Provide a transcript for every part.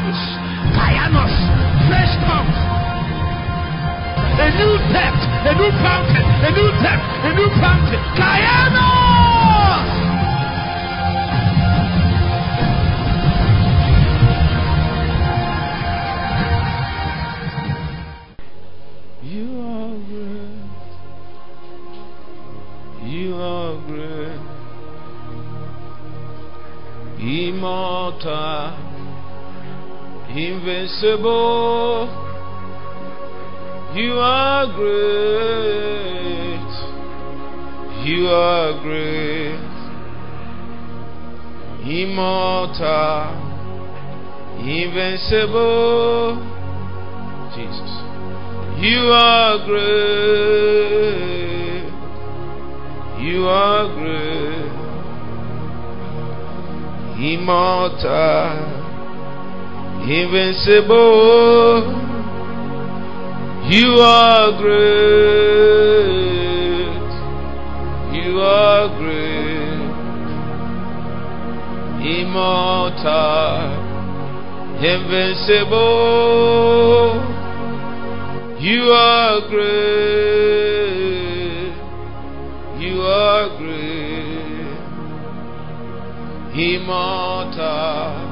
tongues. Kayanos. Fresh tongues. A new depth. A new fountain. A new depth. A new fountain. Kayanos. Invincible. You are great. You are great. Immortal. Invincible. Jesus. You are great. You are great. Immortal. Invincible. You are great. You are great. Immortal. Invincible. You are great. You are great. Immortal.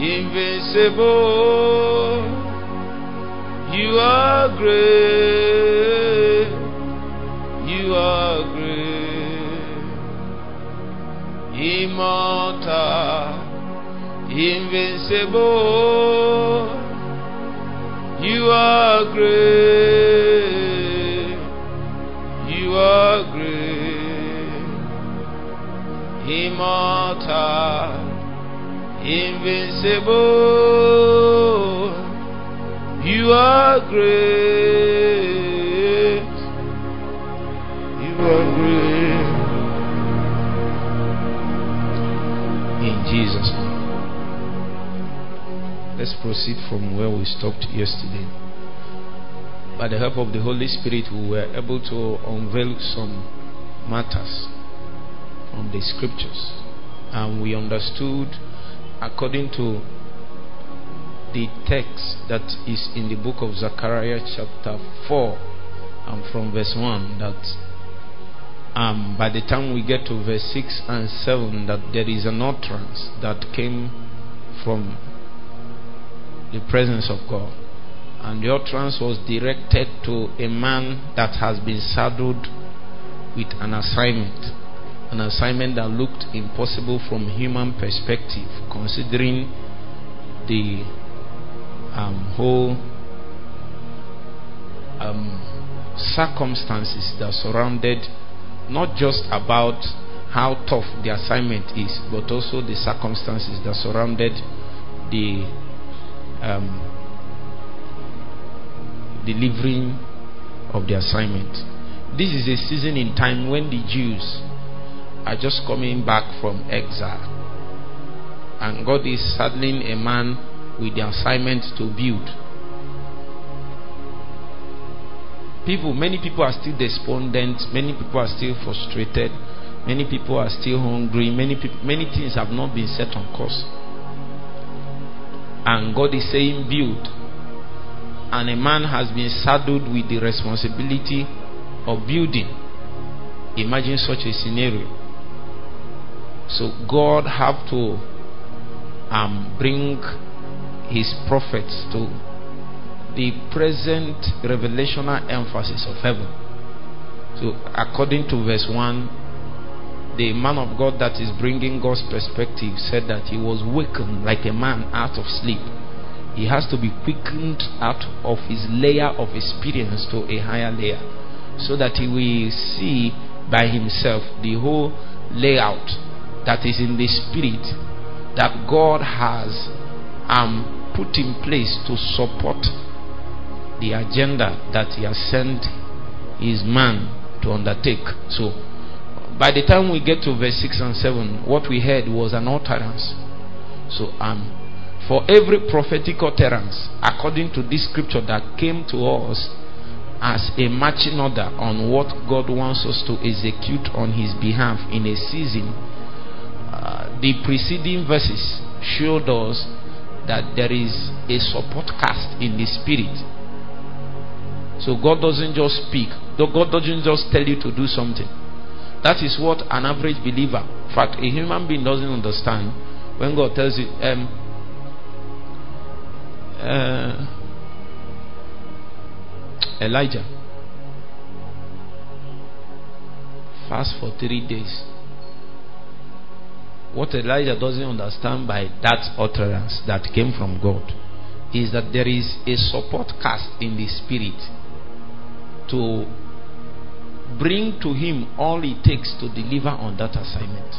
Invincible. You are great. You are great. Immortal. Invincible. You are great. You are great. Immortal. Invincible. You are great. You are great. In Jesus' name. Let's proceed from where we stopped yesterday. By the help of the Holy Spirit, we were able to unveil some matters from the scriptures. And we understood, according to the text that is in the book of Zechariah, chapter 4, and from verse 1, that um, by the time we get to verse 6 and 7, that there is an utterance that came from the presence of God. And the utterance was directed to a man that has been saddled with an assignment. An assignment that looked impossible from human perspective, considering the um, whole um, circumstances that surrounded not just about how tough the assignment is, but also the circumstances that surrounded the um, delivering of the assignment. This is a season in time when the Jews are just coming back from exile, and God is saddling a man with the assignment to build. People, many people are still despondent, many people are still frustrated, many people are still hungry, many people, many things have not been set on course. And God is saying, build. And a man has been saddled with the responsibility of building. Imagine such a scenario. So God have to um, bring his prophets to the present revelational emphasis of heaven. So, according to verse 1, the man of God that is bringing God's perspective said that he was wakened like a man out of sleep. He has to be quickened out of his layer of experience to a higher layer so that he will see by himself the whole layout that is in the spirit that God has um, put in place to support the agenda that he has sent his man to undertake. So, by the time we get to verse 6 and 7, what we heard was an utterance. So, um, for every prophetic utterance, according to this scripture that came to us as a matching order on what God wants us to execute on his behalf in a season, uh, the preceding verses showed us that there is a support cast in the spirit. So God doesn't just speak, God doesn't just tell you to do something. That is what an average believer, in fact, a human being doesn't understand when God tells you, um, uh, Elijah, fast for three days. What Elijah doesn't understand by that utterance that came from God is that there is a support cast in the spirit to bring to him all it takes to deliver on that assignment.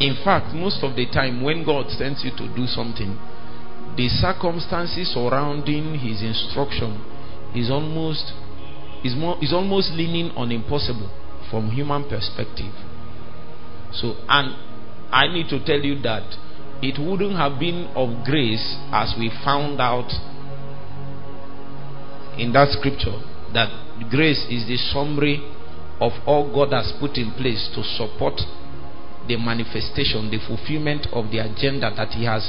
In fact, most of the time when God sends you to do something, the circumstances surrounding his instruction is almost is more is almost leaning on impossible from human perspective. So and I need to tell you that it wouldn't have been of grace as we found out in that scripture that grace is the summary of all God has put in place to support the manifestation, the fulfillment of the agenda that He has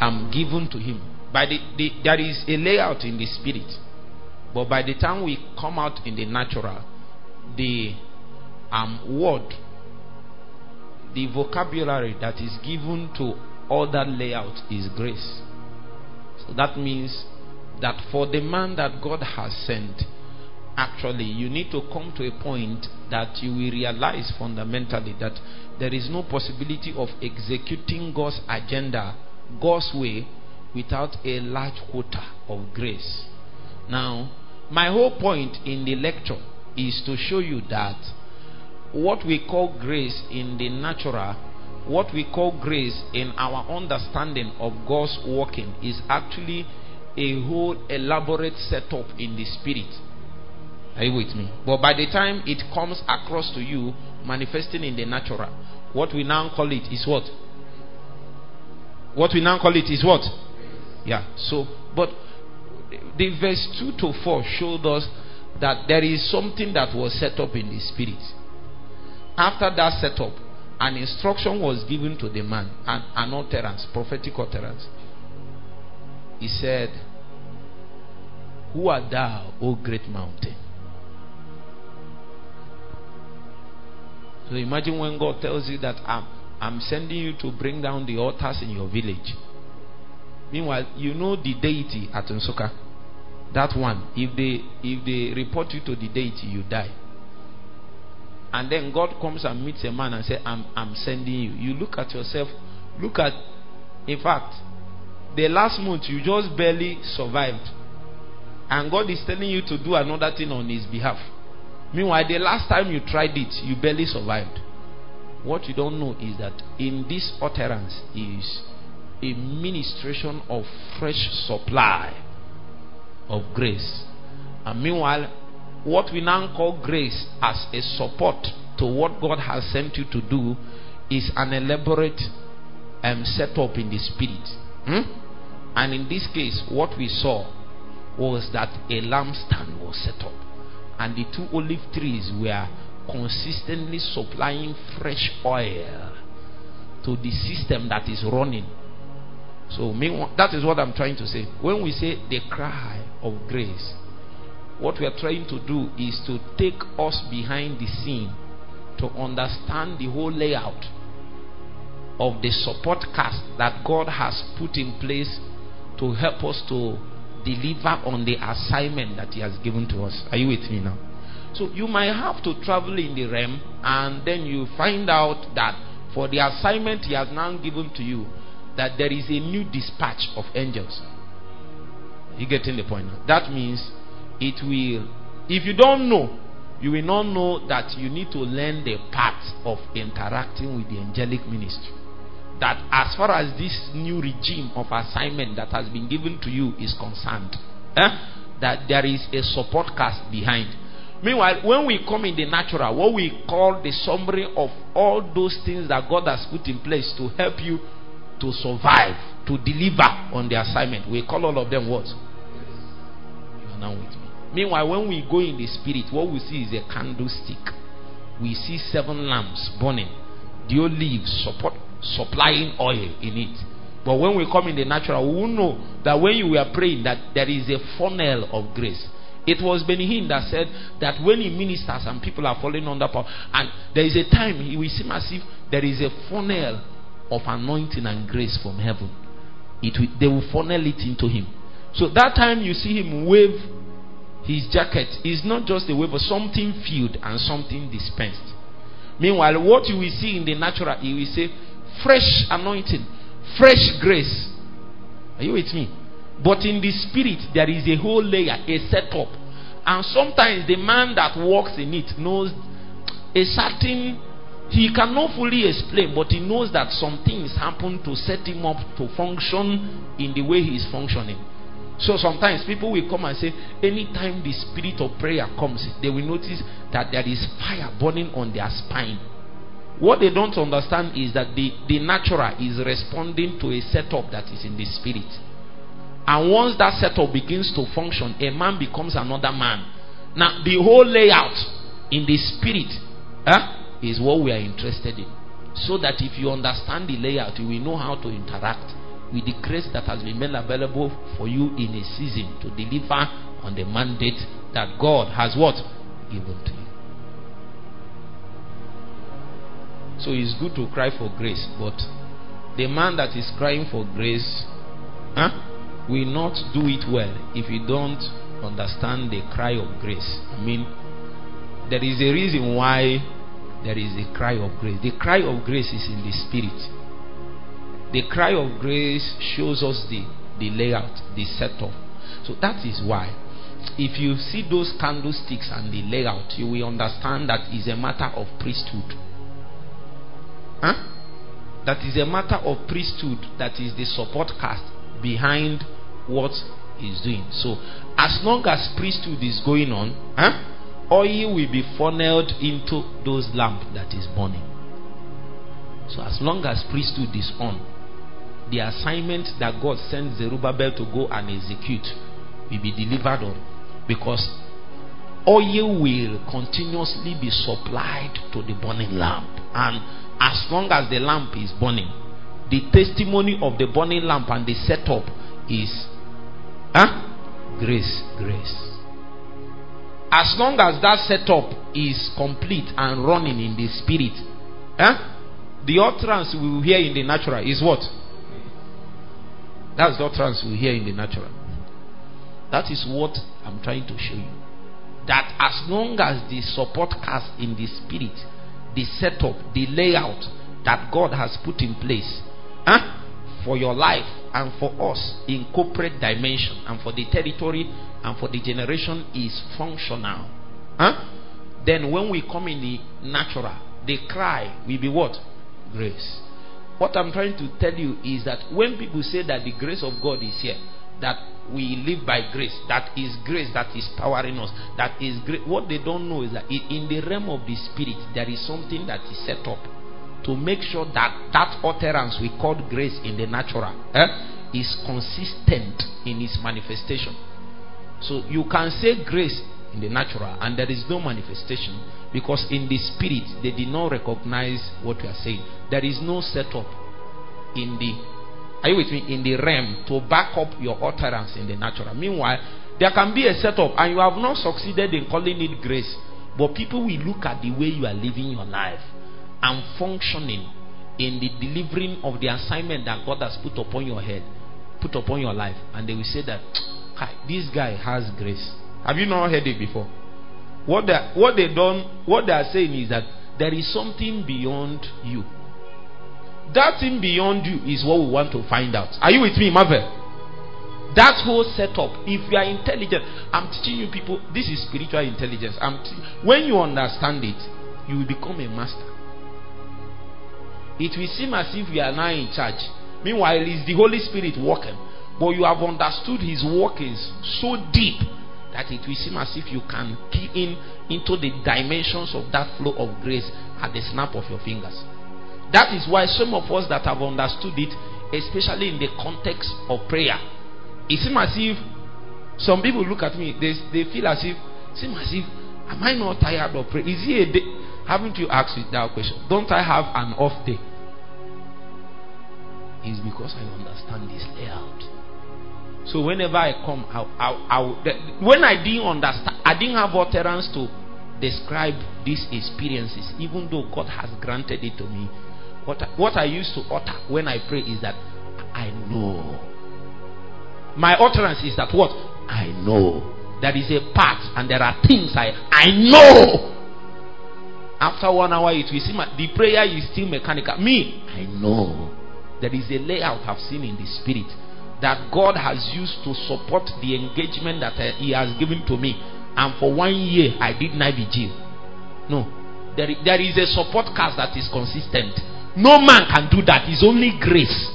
um, given to Him. By the, the, there is a layout in the spirit, but by the time we come out in the natural, the um, word, the vocabulary that is given to all that layout is grace. So that means that for the man that God has sent, actually you need to come to a point that you will realize fundamentally that there is no possibility of executing God's agenda God's way without a large quota of grace. Now, my whole point in the lecture is to show you that what we call grace in the natural, what we call grace in our understanding of God's working, is actually a whole elaborate setup in the spirit. Are you with me? But by the time it comes across to you, manifesting in the natural, what we now call it is what? What we now call it is what? Yeah. So, but the verse 2 to 4 showed us that there is something that was set up in the spirit. After that setup, an instruction was given to the man, an, an utterance, prophetic utterance. He said, Who art thou, O great mountain? So imagine when God tells you that I'm, I'm sending you to bring down the altars in your village. Meanwhile, you know the deity at Nsoka. That one. If they if they report you to the deity, you die. And then God comes and meets a man and says, I'm I'm sending you. You look at yourself, look at in fact, the last month you just barely survived. And God is telling you to do another thing on his behalf. Meanwhile, the last time you tried it, you barely survived. What you don't know is that in this utterance is a ministration of fresh supply of grace. And meanwhile, what we now call grace as a support to what God has sent you to do is an elaborate um, setup in the spirit. Hmm? And in this case, what we saw was that a lampstand was set up and the two olive trees were consistently supplying fresh oil to the system that is running. So, that is what I'm trying to say. When we say the cry of grace, what we are trying to do is to take us behind the scene to understand the whole layout of the support cast that God has put in place to help us to deliver on the assignment that He has given to us. Are you with me now? So you might have to travel in the realm and then you find out that for the assignment He has now given to you, that there is a new dispatch of angels. You getting the point now? That means it will, if you don't know, you will not know that you need to learn the part of interacting with the angelic ministry that as far as this new regime of assignment that has been given to you is concerned, eh, that there is a support cast behind. Meanwhile, when we come in the natural, what we call the summary of all those things that God has put in place to help you to survive, to deliver on the assignment, we call all of them what? You are now with me. Meanwhile, when we go in the spirit, what we see is a candlestick. We see seven lamps burning. The olives support supplying oil in it. But when we come in the natural, we will know that when you were praying, that there is a funnel of grace. It was Benny Hinn that said that when he ministers and people are falling under power, and there is a time he will seem as if there is a funnel of anointing and grace from heaven. It will, they will funnel it into him. So that time you see him wave his jacket is not just a wave of something filled and something dispensed. Meanwhile, what you will see in the natural, you will say fresh anointing, fresh grace. Are you with me? But in the spirit, there is a whole layer, a setup. And sometimes the man that walks in it knows a certain, he cannot fully explain, but he knows that some things happen to set him up to function in the way he is functioning. So sometimes people will come and say, anytime the spirit of prayer comes, they will notice that there is fire burning on their spine. What they don't understand is that the, the natural is responding to a setup that is in the spirit. And once that setup begins to function, a man becomes another man. Now, the whole layout in the spirit eh, is what we are interested in. So that if you understand the layout, you will know how to interact with the grace that has been made available for you in a season to deliver on the mandate that God has what? Given to you. So it's good to cry for grace, but the man that is crying for grace, huh? will not do it well if you don't understand the cry of grace. I mean, there is a reason why there is a cry of grace. The cry of grace is in the spirit. The cry of grace shows us the, the layout, the setup. So that is why, if you see those candlesticks and the layout, you will understand that is a matter of priesthood. Huh? That is a matter of priesthood that is the support cast behind what is doing. So, as long as priesthood is going on, huh, oil will be funneled into those lamp that is burning. So, as long as priesthood is on, the assignment that God sends Zerubbabel to go and execute will be delivered on because oil will continuously be supplied to the burning lamp and as long as the lamp is burning the testimony of the burning lamp and the setup is Huh? Grace, grace. As long as that setup is complete and running in the spirit, huh? the utterance we will hear in the natural is what? That's the utterance we hear in the natural. That is what I'm trying to show you. That as long as the support cast in the spirit, the setup, the layout that God has put in place huh, for your life and for us in corporate dimension and for the territory and for the generation is functional. Huh? Then when we come in the natural, the cry will be what? Grace. What I'm trying to tell you is that when people say that the grace of God is here, that we live by grace, that is grace that is powering us, that is great. What they don't know is that in the realm of the spirit, there is something that is set up to make sure that that utterance we call grace in the natural eh, is consistent in its manifestation. So you can say grace in the natural and there is no manifestation because in the spirit they did not recognize what you are saying. There is no setup in the are you with me in the realm to back up your utterance in the natural. Meanwhile, there can be a setup and you have not succeeded in calling it grace, but people will look at the way you are living your life and functioning in the delivering of the assignment that God has put upon your head, put upon your life, and they will say that this guy has grace. Have you not heard it before? What they what they don't what they are saying is that there is something beyond you. That thing beyond you is what we want to find out. Are you with me, Marvel? That whole setup, if you are intelligent, I'm teaching you people, this is spiritual intelligence. when you understand it, you will become a master it will seem as if you are now in charge. Meanwhile, it's the Holy Spirit working. But you have understood his workings so deep that it will seem as if you can key in into the dimensions of that flow of grace at the snap of your fingers. That is why some of us that have understood it, especially in the context of prayer, it seems as if some people look at me, they, they feel as if, seem as if, am I not tired of prayer? Is it a day? Haven't you asked that question? Don't I have an off day? It's because I understand this layout. So whenever I come, I, I, I, when I didn't understand, I didn't have utterance to describe these experiences, even though God has granted it to me. What I, what I used to utter when I pray is that I know. My utterance is that what I know. There is a part, and there are things I I know. After one hour, it will seem the prayer is still mechanical. Me, I know. There is a layout I've seen in the spirit that God has used to support the engagement that uh, He has given to me. And for one year, I did not vigil. No. There, there is a support cast that is consistent. No man can do that. It's only grace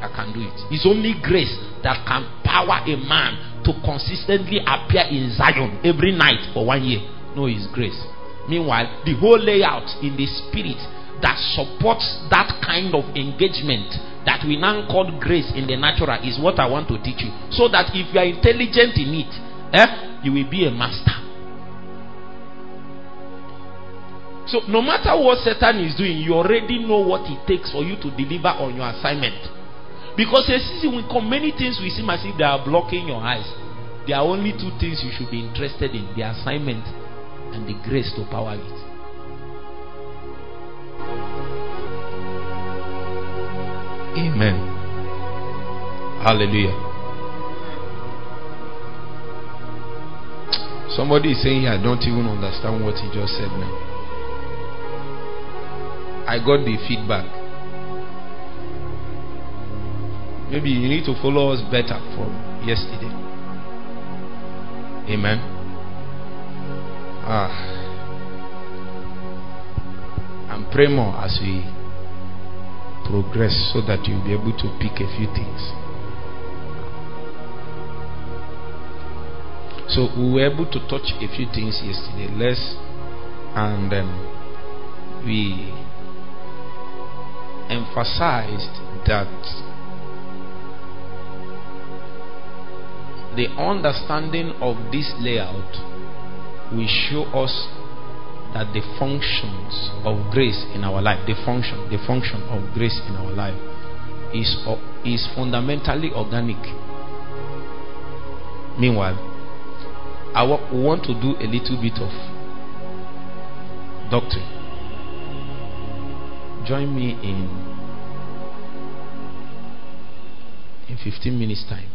that can do it. It's only grace that can power a man to consistently appear in Zion every night for one year. No, it's grace. Meanwhile, the whole layout in the spirit that supports that kind of engagement that we now call grace in the natural is what I want to teach you. So that if you are intelligent in it, eh, you will be a master. So, no matter what Satan is doing, you already know what it takes for you to deliver on your assignment. Because season will come, many things will seem as if they are blocking your eyes. There are only two things you should be interested in the assignment and the grace to power it. Amen. Hallelujah. Somebody is saying, I don't even understand what he just said now. I got the feedback. Maybe you need to follow us better from yesterday. Amen. Ah. And pray more as we progress so that you'll be able to pick a few things. So we were able to touch a few things yesterday. Less and um, we emphasized that the understanding of this layout will show us that the functions of grace in our life, the function, the function of grace in our life is, is fundamentally organic. Meanwhile, I want to do a little bit of doctrine. Join me in in 15 minutes time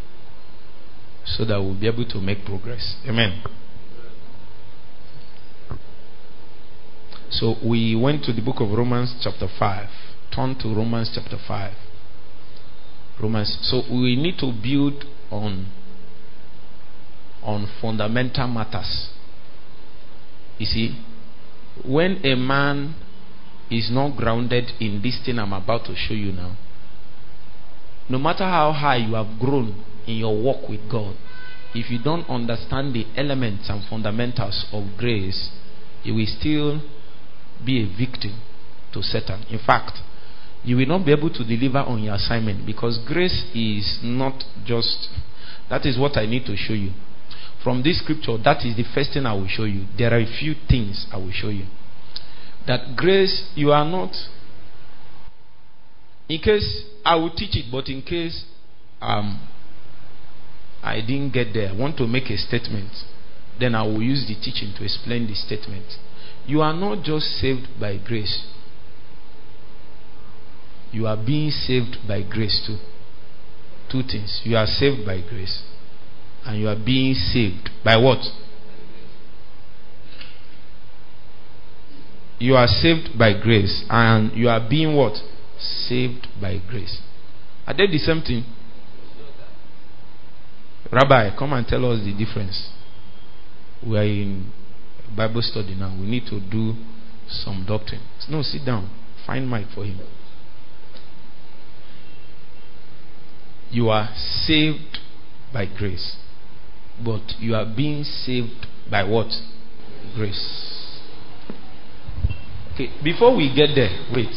so that we'll be able to make progress. Amen. So we went to the book of Romans chapter 5. Turn to Romans chapter 5. Romans. So we need to build on on fundamental matters. You see, when a man is not grounded in this thing I'm about to show you now, no matter how high you have grown in your walk with God, if you don't understand the elements and fundamentals of grace, you will still be a victim to Satan. In fact, you will not be able to deliver on your assignment because grace is not just that is what I need to show you. From this scripture, that is the first thing I will show you. There are a few things I will show you. That grace, you are not. In case I will teach it, but in case um, I didn't get there, I want to make a statement, then I will use the teaching to explain the statement. You are not just saved by grace, you are being saved by grace too. Two things. You are saved by grace, and you are being saved by what? You are saved by grace, and you are being what? Saved by grace. Are they the same thing? Rabbi, come and tell us the difference. We are in Bible study now. We need to do some doctrine. No, sit down. Find mic for him. You are saved by grace. But you are being saved by what? Grace. Okay, before we get there, wait.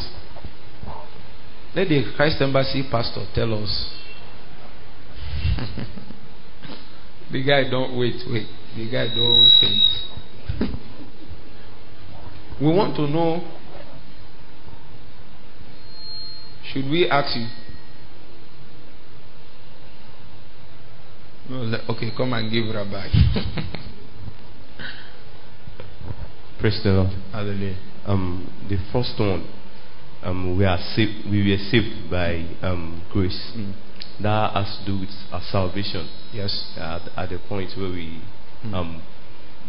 Let the Christ Embassy pastor tell us. the guy don't wait, wait. The guy don't faint we want to know should we ask you? Okay, come and give Rabbi. Praise the Lord. Hallelujah. Um, the first one, um, we are saved. We were saved by um, grace. Mm. That has to do with our salvation. Yes. At, at the point where we mm. um,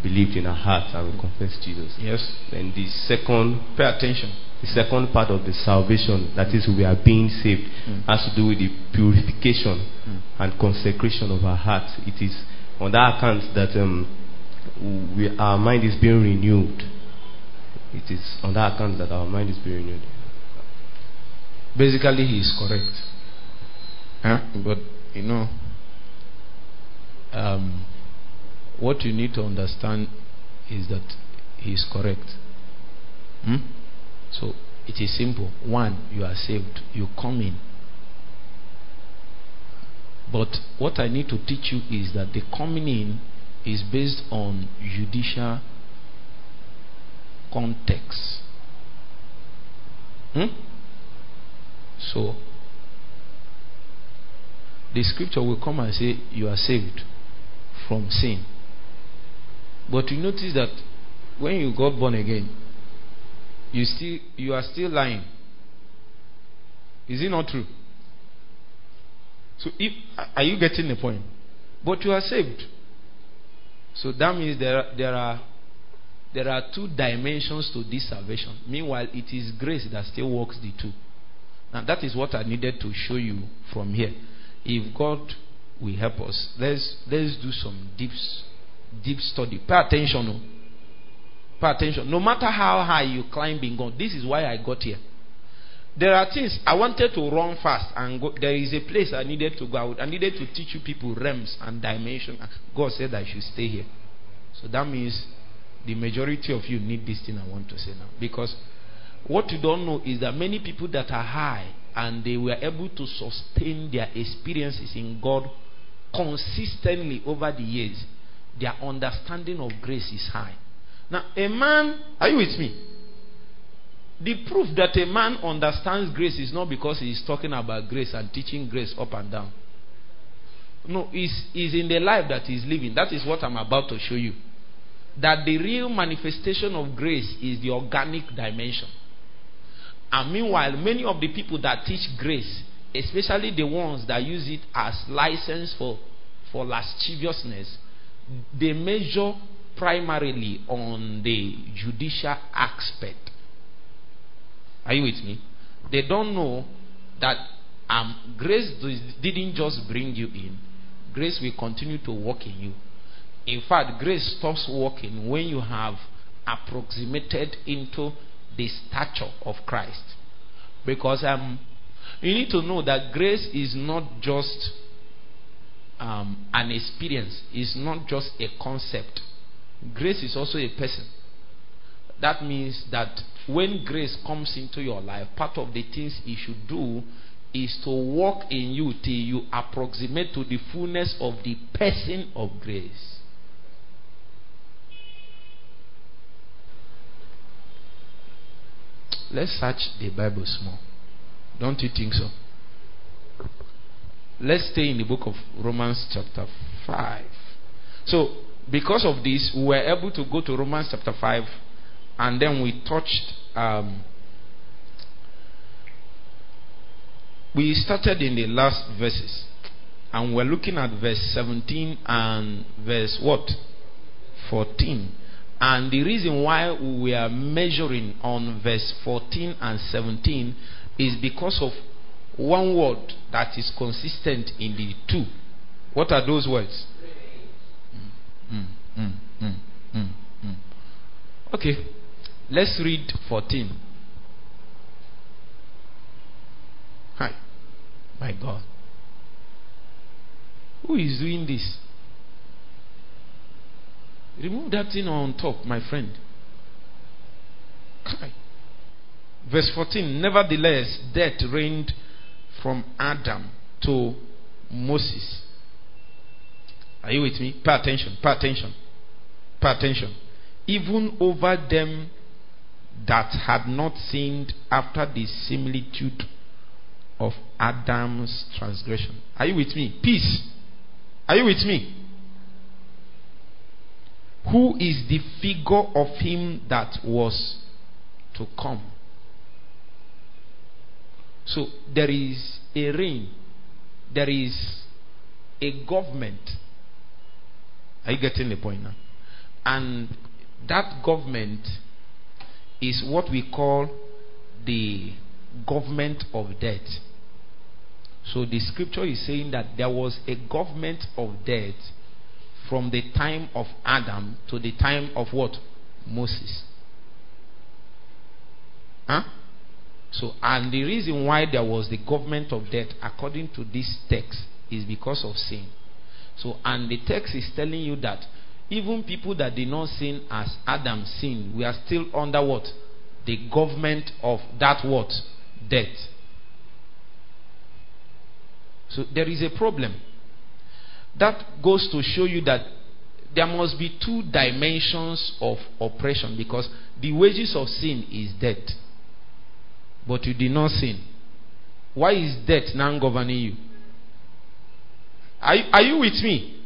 believed in our heart and we confessed Jesus. Yes. Then the second, Pay attention. the second part of the salvation, that is, we are being saved, Mm. has to do with the purification Mm. and consecration of our heart. It is on that account that um, we, our mind is being renewed. It is on that account that our mind is being renewed. Basically, he is correct. Huh? But, you know, um, what you need to understand is that he is correct. Hmm? So, it is simple. One, you are saved, you come in. But what I need to teach you is that the coming in is based on judicial context. Hmm? So, the scripture will come and say, You are saved from sin. But you notice that when you got born again, you still you are still lying. Is it not true? So if are you getting the point? But you are saved. So that means there are, there are there are two dimensions to this salvation. Meanwhile, it is grace that still works the two. Now that is what I needed to show you from here. If God will help us, let's let's do some deep deep study. Pay attention. oh. Pay attention. No matter how high you climb in God, this is why I got here. There are things I wanted to run fast and go. There is a place I needed to go. Would- I needed to teach you people realms and dimension. God said I should stay here. So that means the majority of you need this thing I want to say now. Because what you don't know is that many people that are high and they were able to sustain their experiences in God consistently over the years, their understanding of grace is high. Now, a man, are you with me? The proof that a man understands grace is not because he is talking about grace and teaching grace up and down. No, it's, it's in the life that he's living. That is what I'm about to show you. That the real manifestation of grace is the organic dimension. And meanwhile, many of the people that teach grace, especially the ones that use it as license for, for lasciviousness, they measure primarily on the judicial aspect. Are you with me? They don't know that um, grace didn't just bring you in, grace will continue to work in you. In fact, grace stops working when you have approximated into the stature of Christ. Because um, you need to know that grace is not just um, an experience, it's not just a concept. Grace is also a person. That means that when grace comes into your life, part of the things you should do is to walk in you till you approximate to the fullness of the person of grace. Let's search the Bible small. Don't you think so? Let's stay in the book of Romans, chapter 5. So, because of this, we were able to go to Romans chapter 5 and then we touched. Um, we started in the last verses and we're looking at verse 17 and verse what? 14. And the reason why we are measuring on verse 14 and 17 is because of one word that is consistent in the two. What are those words? Mm, mm, mm, mm, mm. Okay, let's read 14. Hi, my God. Who is doing this? Remove that thing on top, my friend. Verse 14 Nevertheless, death reigned from Adam to Moses. Are you with me? Pay attention, pay attention, pay attention. Even over them that had not sinned after the similitude of Adam's transgression. Are you with me? Peace. Are you with me? Who is the figure of him that was to come? So there is a reign, there is a government. Are you getting the point now? And that government is what we call the government of death. So the scripture is saying that there was a government of death from the time of Adam to the time of what? Moses. Huh? So, and the reason why there was the government of death, according to this text, is because of sin. So, and the text is telling you that even people that did not sin as Adam sinned, we are still under what? The government of that what? Death. So there is a problem. That goes to show you that there must be two dimensions of oppression because the wages of sin is death. But you did not sin. Why is death now governing you? Are, are you with me?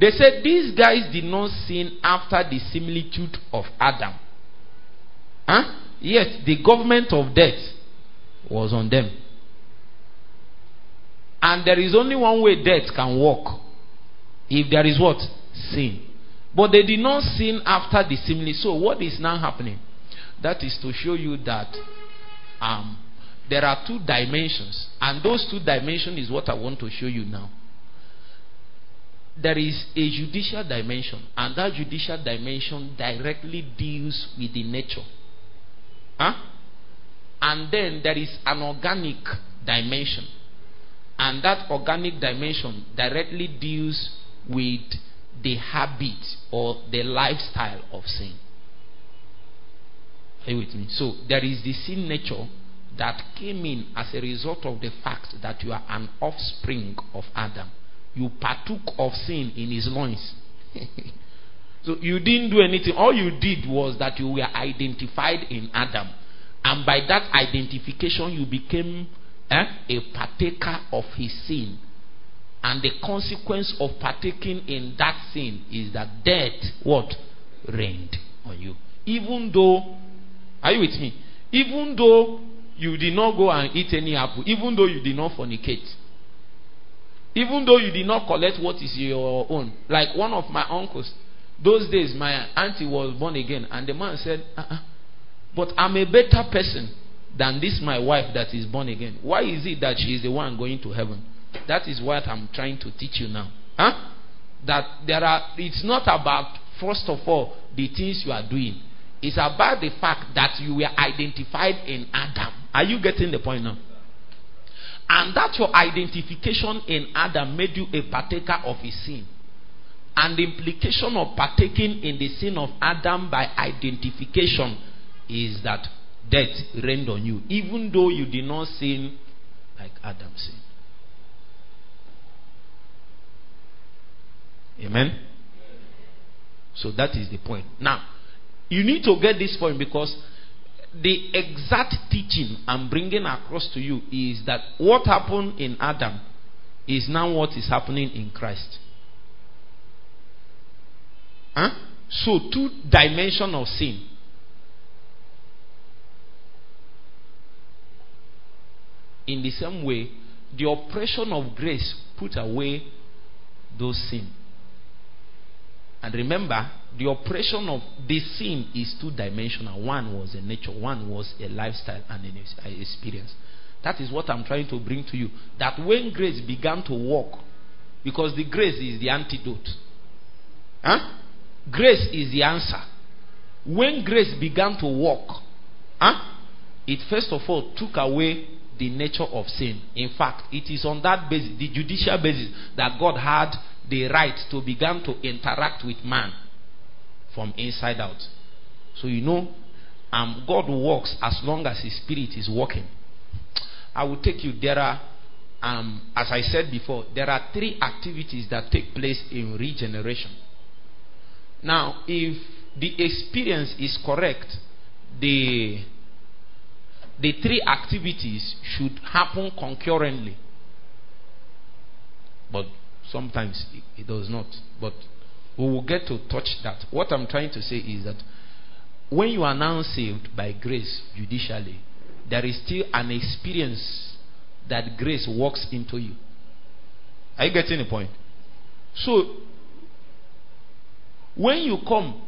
They said these guys did not sin after the similitude of Adam. Huh? Yet the government of death was on them. And there is only one way death can work. If there is what? Sin. But they did not sin after the similitude. So what is now happening? That is to show you that um, there are two dimensions. And those two dimensions is what I want to show you now. There is a judicial dimension, and that judicial dimension directly deals with the nature. Huh? And then there is an organic dimension. And that organic dimension directly deals with the habit or the lifestyle of sin. Are you with me? So there is the sin nature that came in as a result of the fact that you are an offspring of Adam. You partook of sin in his loins. so you didn't do anything. All you did was that you were identified in Adam. And by that identification, you became eh, a partaker of his sin. And the consequence of partaking in that sin is that death, what? Reigned on you. Even though are you with me? Even though you did not go and eat any apple, even though you did not fornicate, even though you did not collect what is your own, like one of my uncles, those days my auntie was born again, and the man said, uh-uh, But I'm a better person than this my wife that is born again. Why is it that she is the one going to heaven? That is what I'm trying to teach you now. Huh? That there are, it's not about, first of all, the things you are doing. It's about the fact that you were identified in Adam. Are you getting the point now? And that your identification in Adam made you a partaker of his sin. And the implication of partaking in the sin of Adam by identification is that death reigned on you, even though you did not sin like Adam sinned. Amen? So that is the point. Now, you need to get this point because the exact teaching I'm bringing across to you is that what happened in Adam is now what is happening in Christ. Huh? So, two dimension of sin. In the same way, the oppression of grace put away those sins. And remember, the operation of the sin is two dimensional. One was a nature, one was a lifestyle and an experience. That is what I'm trying to bring to you. That when grace began to work, because the grace is the antidote. Huh? Grace is the answer. When grace began to work, huh? it first of all took away the nature of sin. In fact, it is on that basis, the judicial basis, that God had the right to begin to interact with man from inside out. So you know, um, God works as long as His Spirit is working. I will take you there. Are, um, as I said before, there are three activities that take place in regeneration. Now, if the experience is correct, the the three activities should happen concurrently. But Sometimes it does not. But we will get to touch that. What I'm trying to say is that when you are now saved by grace judicially, there is still an experience that grace walks into you. Are you getting the point? So, when you come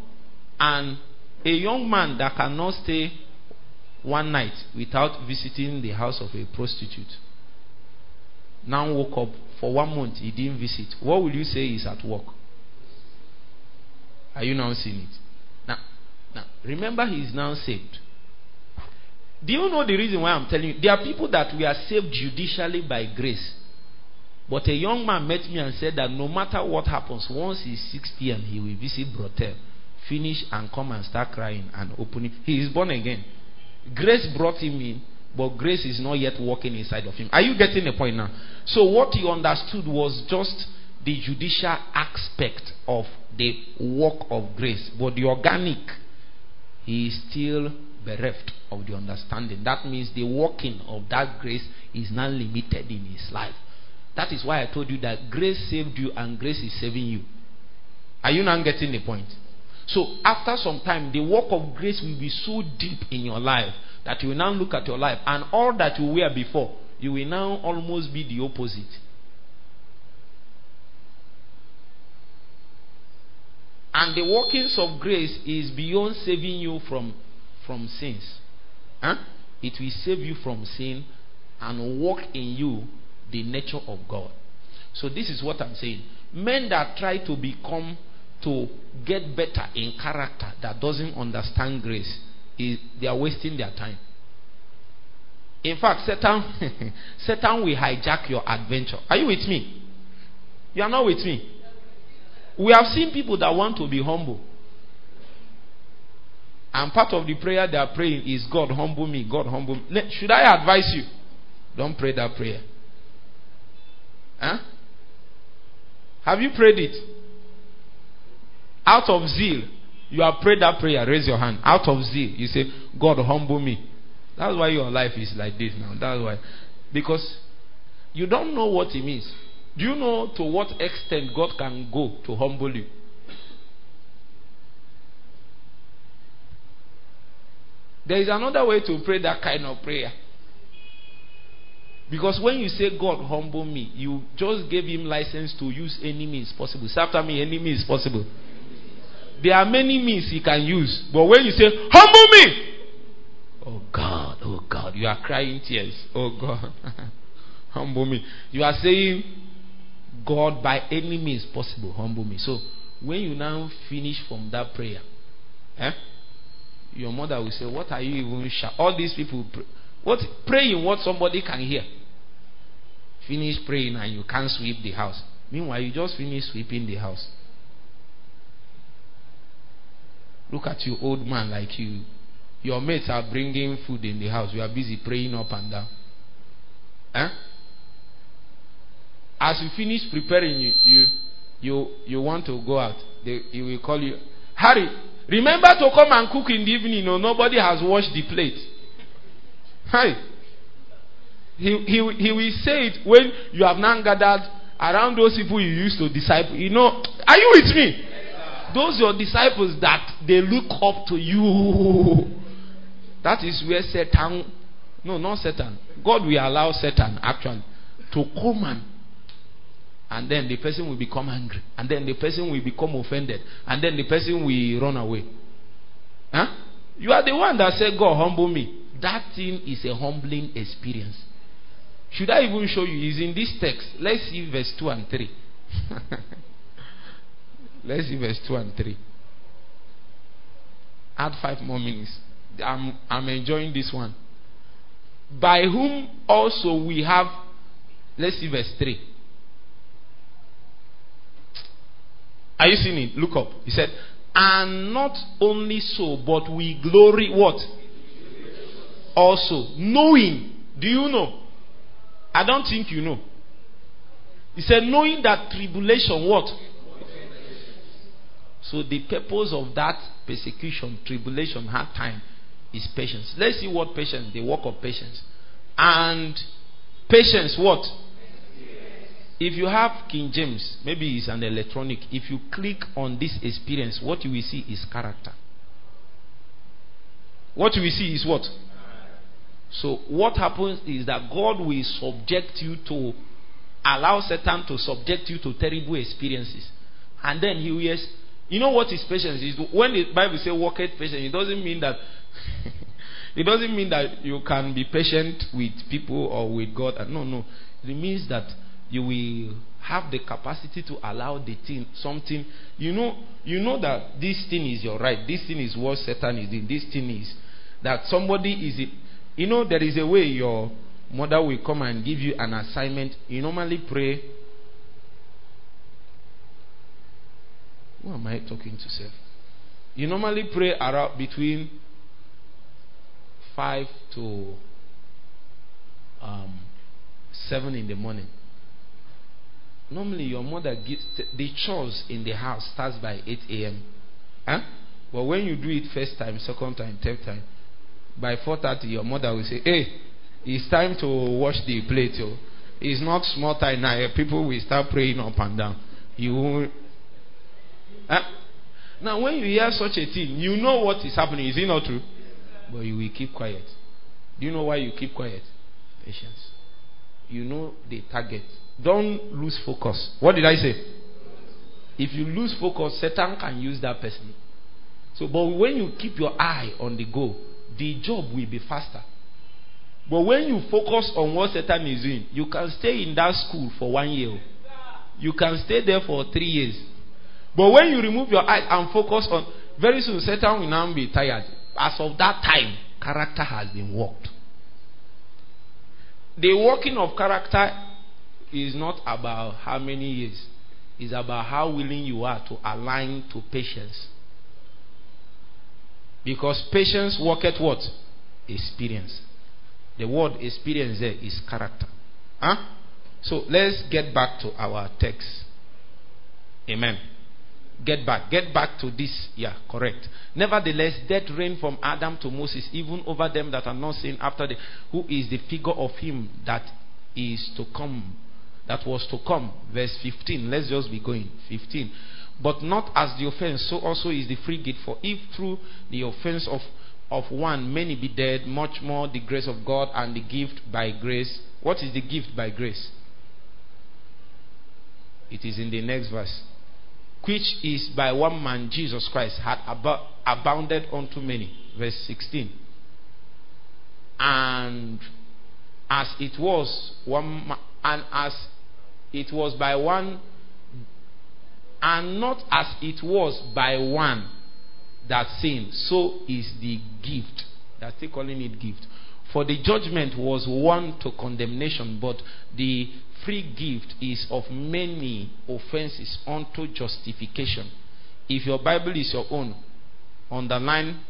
and a young man that cannot stay one night without visiting the house of a prostitute now woke up for one month he didn't visit, what will you say is at work? Are you now seeing it? Now, now remember he is now saved. Do you know the reason why I'm telling you? There are people that we are saved judicially by grace. But a young man met me and said that no matter what happens, once he's 60 and he will visit Brothel, finish and come and start crying and opening. He is born again. Grace brought him in, but grace is not yet working inside of him. Are you getting the point now? So, what he understood was just the judicial aspect of the work of grace, but the organic, he is still bereft of the understanding. That means the working of that grace is not limited in his life. That is why I told you that grace saved you and grace is saving you. Are you not getting the point? So, after some time, the work of grace will be so deep in your life that you will now look at your life and all that you were before, you will now almost be the opposite. And the workings of grace is beyond saving you from, from sins. Huh? It will save you from sin and work in you the nature of God. So this is what I'm saying. Men that try to become to get better in character that doesn't understand grace is they are wasting their time. In fact, Satan Satan will hijack your adventure. Are you with me? You are not with me. We have seen people that want to be humble. And part of the prayer they are praying is God humble me, God humble me. Should I advise you? Don't pray that prayer. Huh? Have you prayed it? Out of zeal, you have prayed that prayer. Raise your hand. Out of zeal, you say, God humble me. That's why your life is like this now. That's why. Because you don't know what it means. Do you know to what extent God can go to humble you? There is another way to pray that kind of prayer. Because when you say, God, humble me, you just gave him license to use any means possible. Say after me, any means possible. There are many means he can use. But when you say, humble me, oh God, oh God, you are crying tears. Oh God, humble me. You are saying, God, by any means possible, humble me. So when you now finish from that prayer, eh, your mother will say, What are you even shout? All these people pray, what praying what somebody can hear finish praying and you can't sweep the house. Meanwhile, you just finish sweeping the house. Look at you, old man like you. Your mates are bringing food in the house. You are busy praying up and down. Eh? As you finish preparing, you you you, you want to go out. They, he will call you. Harry, remember to come and cook in the evening. No, nobody has washed the plate. Hi. He, he, he will say it when you have now gathered around those people you used to disciple. You know, are you with me? Those your disciples that they look up to you. That is where Satan, no, not Satan. God will allow Satan actually to come and and then the person will become angry, and then the person will become offended, and then the person will run away. Huh? You are the one that said, God, humble me. That thing is a humbling experience. Should I even show you? It's in this text. Let's see verse 2 and 3. Let's see verse 2 and 3. Add five more minutes. I'm, I'm enjoying this one. By whom also we have. Let's see verse 3. Are you seeing it? Look up. He said, And not only so, but we glory what? Also, knowing. Do you know? I don't think you know. He said, knowing that tribulation, what? So the purpose of that persecution, tribulation, hard time is patience. Let's see what patience, the work of patience. And patience, what? If you have King James, maybe it's an electronic. If you click on this experience, what you will see is character. What you will see is what? So, what happens is that God will subject you to allow Satan to subject you to terrible experiences. And then he will. You know what is patience is? When the Bible says walk it patient, it doesn't mean that. it doesn't mean that you can be patient with people or with God. No, no. It means that you will have the capacity to allow the thing something. You know you know that this thing is your right. This thing is what satan is doing. This thing is that somebody is it you know there is a way your mother will come and give you an assignment. You normally pray. Who am i talking to self you normally pray around between five to um, seven in the morning Normally, your mother gives the chores in the house starts by 8 a.m. Huh? But when you do it first time, second time, third time, by 4:30, your mother will say, "Hey, it's time to wash the plate. Oh. It's not small time now. Eh, people will start praying up and down. You won't." Huh? Now, when you hear such a thing, you know what is happening. Is it not true? But you will keep quiet. Do you know why you keep quiet? Patience. You know the target. Don't lose focus. What did I say? If you lose focus, Satan can use that person. So, but when you keep your eye on the goal, the job will be faster. But when you focus on what Satan is doing, you can stay in that school for one year. You can stay there for three years. But when you remove your eyes and focus on, very soon Satan will now be tired. As of that time, character has been worked. The working of character is not about how many years, it's about how willing you are to align to patience. Because patience worketh what? Experience. The word experience there is character. Huh? So let's get back to our text. Amen. Get back. Get back to this. Yeah, correct. Nevertheless, death reigned from Adam to Moses, even over them that are not seen after the who is the figure of him that is to come that was to come. Verse 15. Let's just be going. 15. But not as the offense, so also is the free gift. For if through the offense of, of one many be dead, much more the grace of God and the gift by grace. What is the gift by grace? It is in the next verse. Which is by one man, Jesus Christ, had ab- abounded unto many. Verse 16. And as it was one ma- and as it was by one, and not as it was by one that sinned, so is the gift. That's still calling it gift. For the judgment was one to condemnation, but the free gift is of many offenses unto justification. If your Bible is your own, underline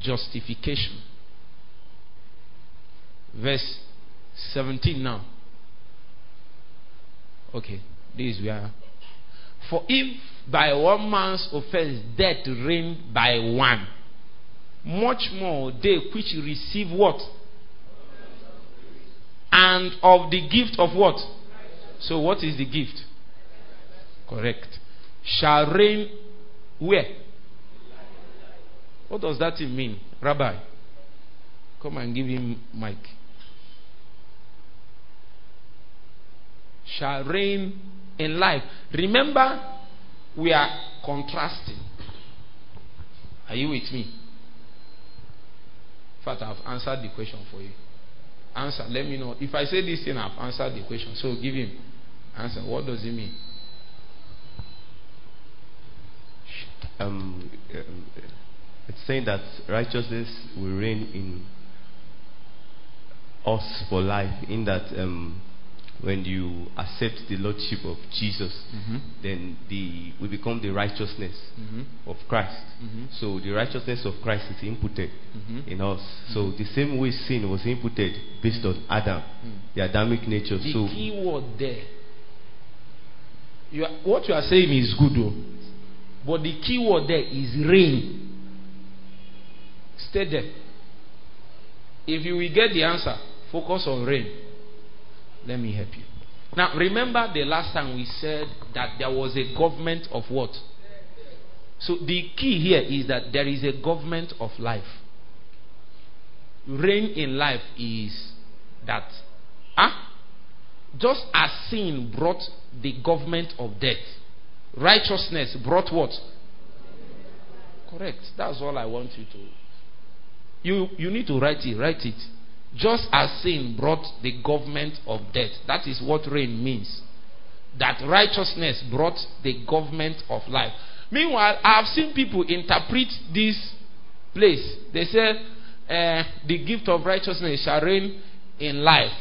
justification. Verse 17 now. Okay, this is where. For if by one man's offense death reigned by one, much more they which receive what? And of the gift of what? So, what is the gift? Correct. Shall reign where? What does that mean, Rabbi? Come and give him mic. Shall reign in life. Remember, we are contrasting. Are you with me? In fact, I've answered the question for you. Answer. Let me know. If I say this thing, I've answered the question. So give him answer. What does it mean? Um, um, it's saying that righteousness will reign in us for life, in that um, when you accept the lordship of Jesus, mm-hmm. then the we become the righteousness mm-hmm. of Christ. Mm-hmm. So the righteousness of Christ is inputted Mm-hmm. in us. So the same way sin was inputted based on Adam, the Adamic nature. The so key word there. You are, what you are saying is good, though. But the key word there is reign. Stay there. If you will get the answer, focus on reign. Let me help you. Now, remember the last time we said that there was a government of what? So, the key here is that there is a government of life. Reign in life is that. Ah? Just as sin brought the government of death, righteousness brought what? Correct. That's all I want you to. You, you need to write it. Write it. Just as sin brought the government of death. That is what reign means. That righteousness brought the government of life. Meanwhile, I have seen people interpret this place. They say, uh, the gift of righteousness shall reign in life.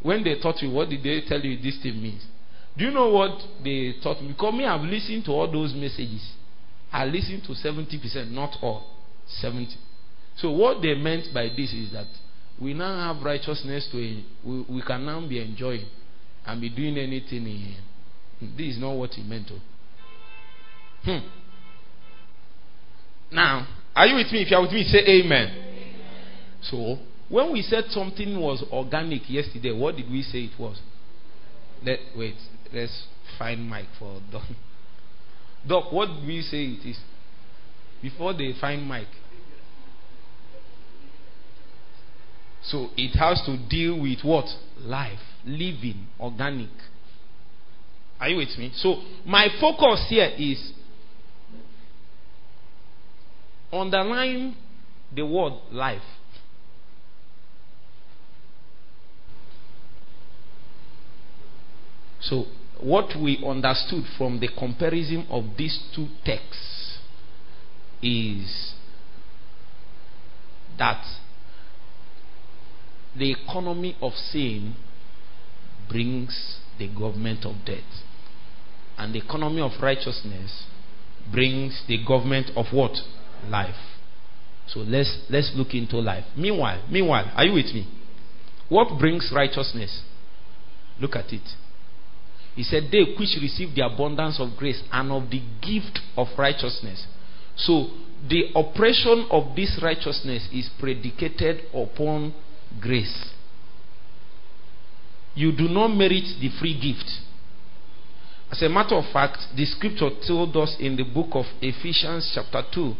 When they taught you, what did they tell you this thing means? Do you know what they taught me? Because me, I've listened to all those messages. I listened to 70%, not all. 70. So what they meant by this is that we now have righteousness to we, we can now be enjoying and be doing anything in this is not what he meant to. Hmm. Now, are you with me? If you are with me, say amen. amen. So, when we said something was organic yesterday, what did we say it was? Let, wait, let's find mic for Doc. Doc, what did we say it is? Before they find mic. So it has to deal with what? Life, living, organic. Are you with me? So my focus here is underline the word life. So, what we understood from the comparison of these two texts is that the economy of sin brings the government of death. And the economy of righteousness brings the government of what? Life. So let's let's look into life. Meanwhile, meanwhile, are you with me? What brings righteousness? Look at it. He said, They which receive the abundance of grace and of the gift of righteousness. So the operation of this righteousness is predicated upon grace. You do not merit the free gift. As a matter of fact, the scripture told us in the book of Ephesians, chapter 2.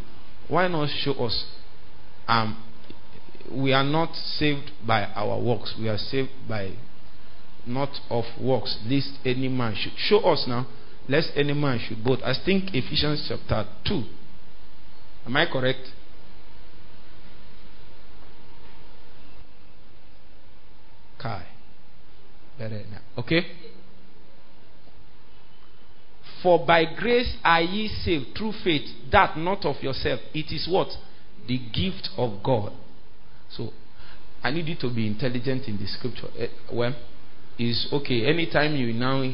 Why not show us? Um, we are not saved by our works, we are saved by not of works, lest any man should. Show us now, lest any man should both. I think Ephesians chapter 2. Am I correct? Kai. Okay? For by grace are ye saved through faith, that not of yourself. It is what? The gift of God. So, I need you to be intelligent in the scripture. Uh, well, is okay. Anytime you now,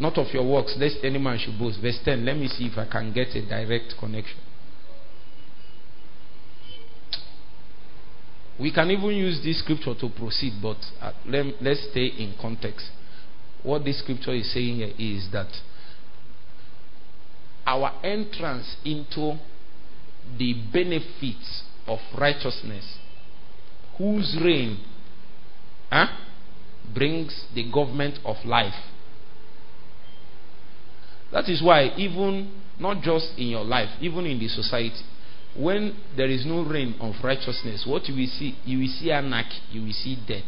not of your works, lest any man should boast. Verse 10. Let me see if I can get a direct connection. We can even use this scripture to proceed, but uh, let, let's stay in context. What this scripture is saying here is that our entrance into the benefits of righteousness, whose reign huh, brings the government of life. That is why, even not just in your life, even in the society, when there is no reign of righteousness, what you will see, you will see anarchy, you will see death.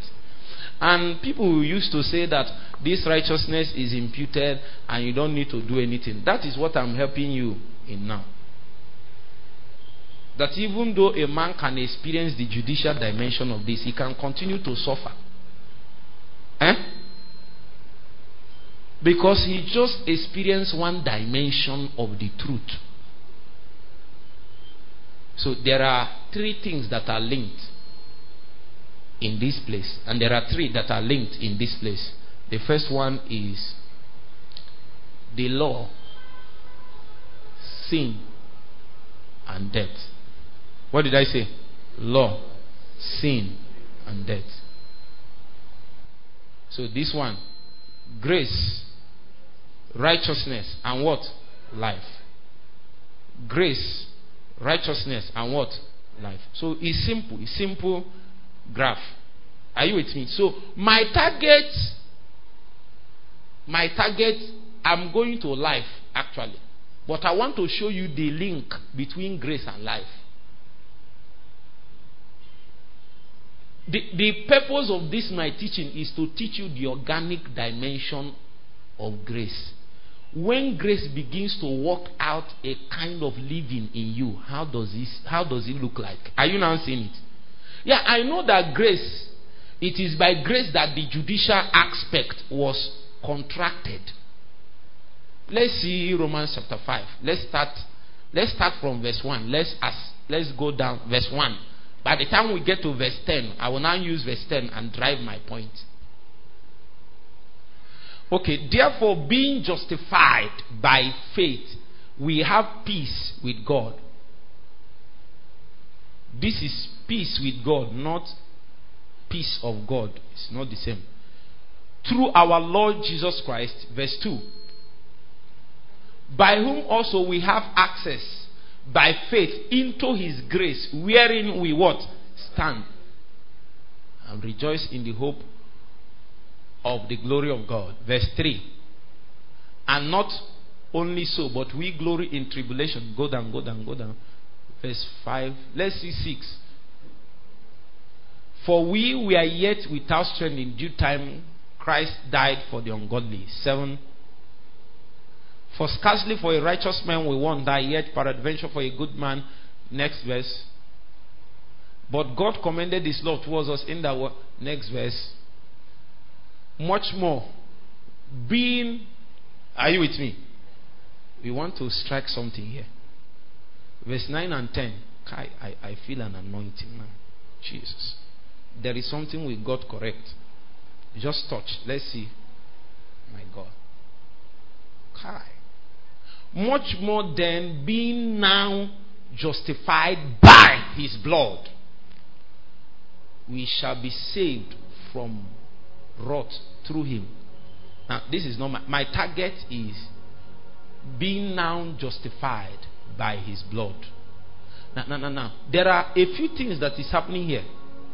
And people used to say that this righteousness is imputed and you don't need to do anything. That is what I'm helping you in now. That even though a man can experience the judicial dimension of this, he can continue to suffer. Eh? Because he just experienced one dimension of the truth. So there are three things that are linked in this place, and there are three that are linked in this place. The first one is the law, sin, and death. What did I say? Law, sin, and death. So this one, grace, righteousness, and what? Life. Grace, righteousness, and what? Life. So it's simple. It's simple graph. Are you with me? So my target My target, I'm going to life actually. But I want to show you the link between grace and life. The, the purpose of this my teaching is to teach you the organic dimension of grace. When grace begins to work out a kind of living in you, how does this how does it look like? Are you now seeing it? Yeah, I know that grace, it is by grace that the judicial aspect was contracted. Let's see Romans chapter 5. Let's start let's start from verse 1. Let's ask, let's go down verse 1. By the time we get to verse 10, I will now use verse 10 and drive my point. Okay, therefore, being justified by faith, we have peace with God. This is peace with God, not peace of God. It's not the same. Through our Lord Jesus Christ, verse 2. By whom also we have access by faith into his grace, wherein we what? Stand. And rejoice in the hope of the glory of God. Verse 3. And not only so, but we glory in tribulation. Go down, go down, go down. Verse 5. Let's see 6. For we were yet without strength in due time, Christ died for the ungodly. 7. For scarcely for a righteous man will one die, yet peradventure for a good man. Next verse. But God commended his love towards us in that next verse. Much more. Being, are you with me? We want to strike something here. Verse 9 and 10. I, I, I feel an anointing, man. Jesus. There is something we got correct. Just touch. Let's see. My God. Kai much more than being now justified by his blood, we shall be saved from wrath through him. Now, this is not my, my target is being now justified by his blood. Now, now, now, now, there are a few things that is happening here.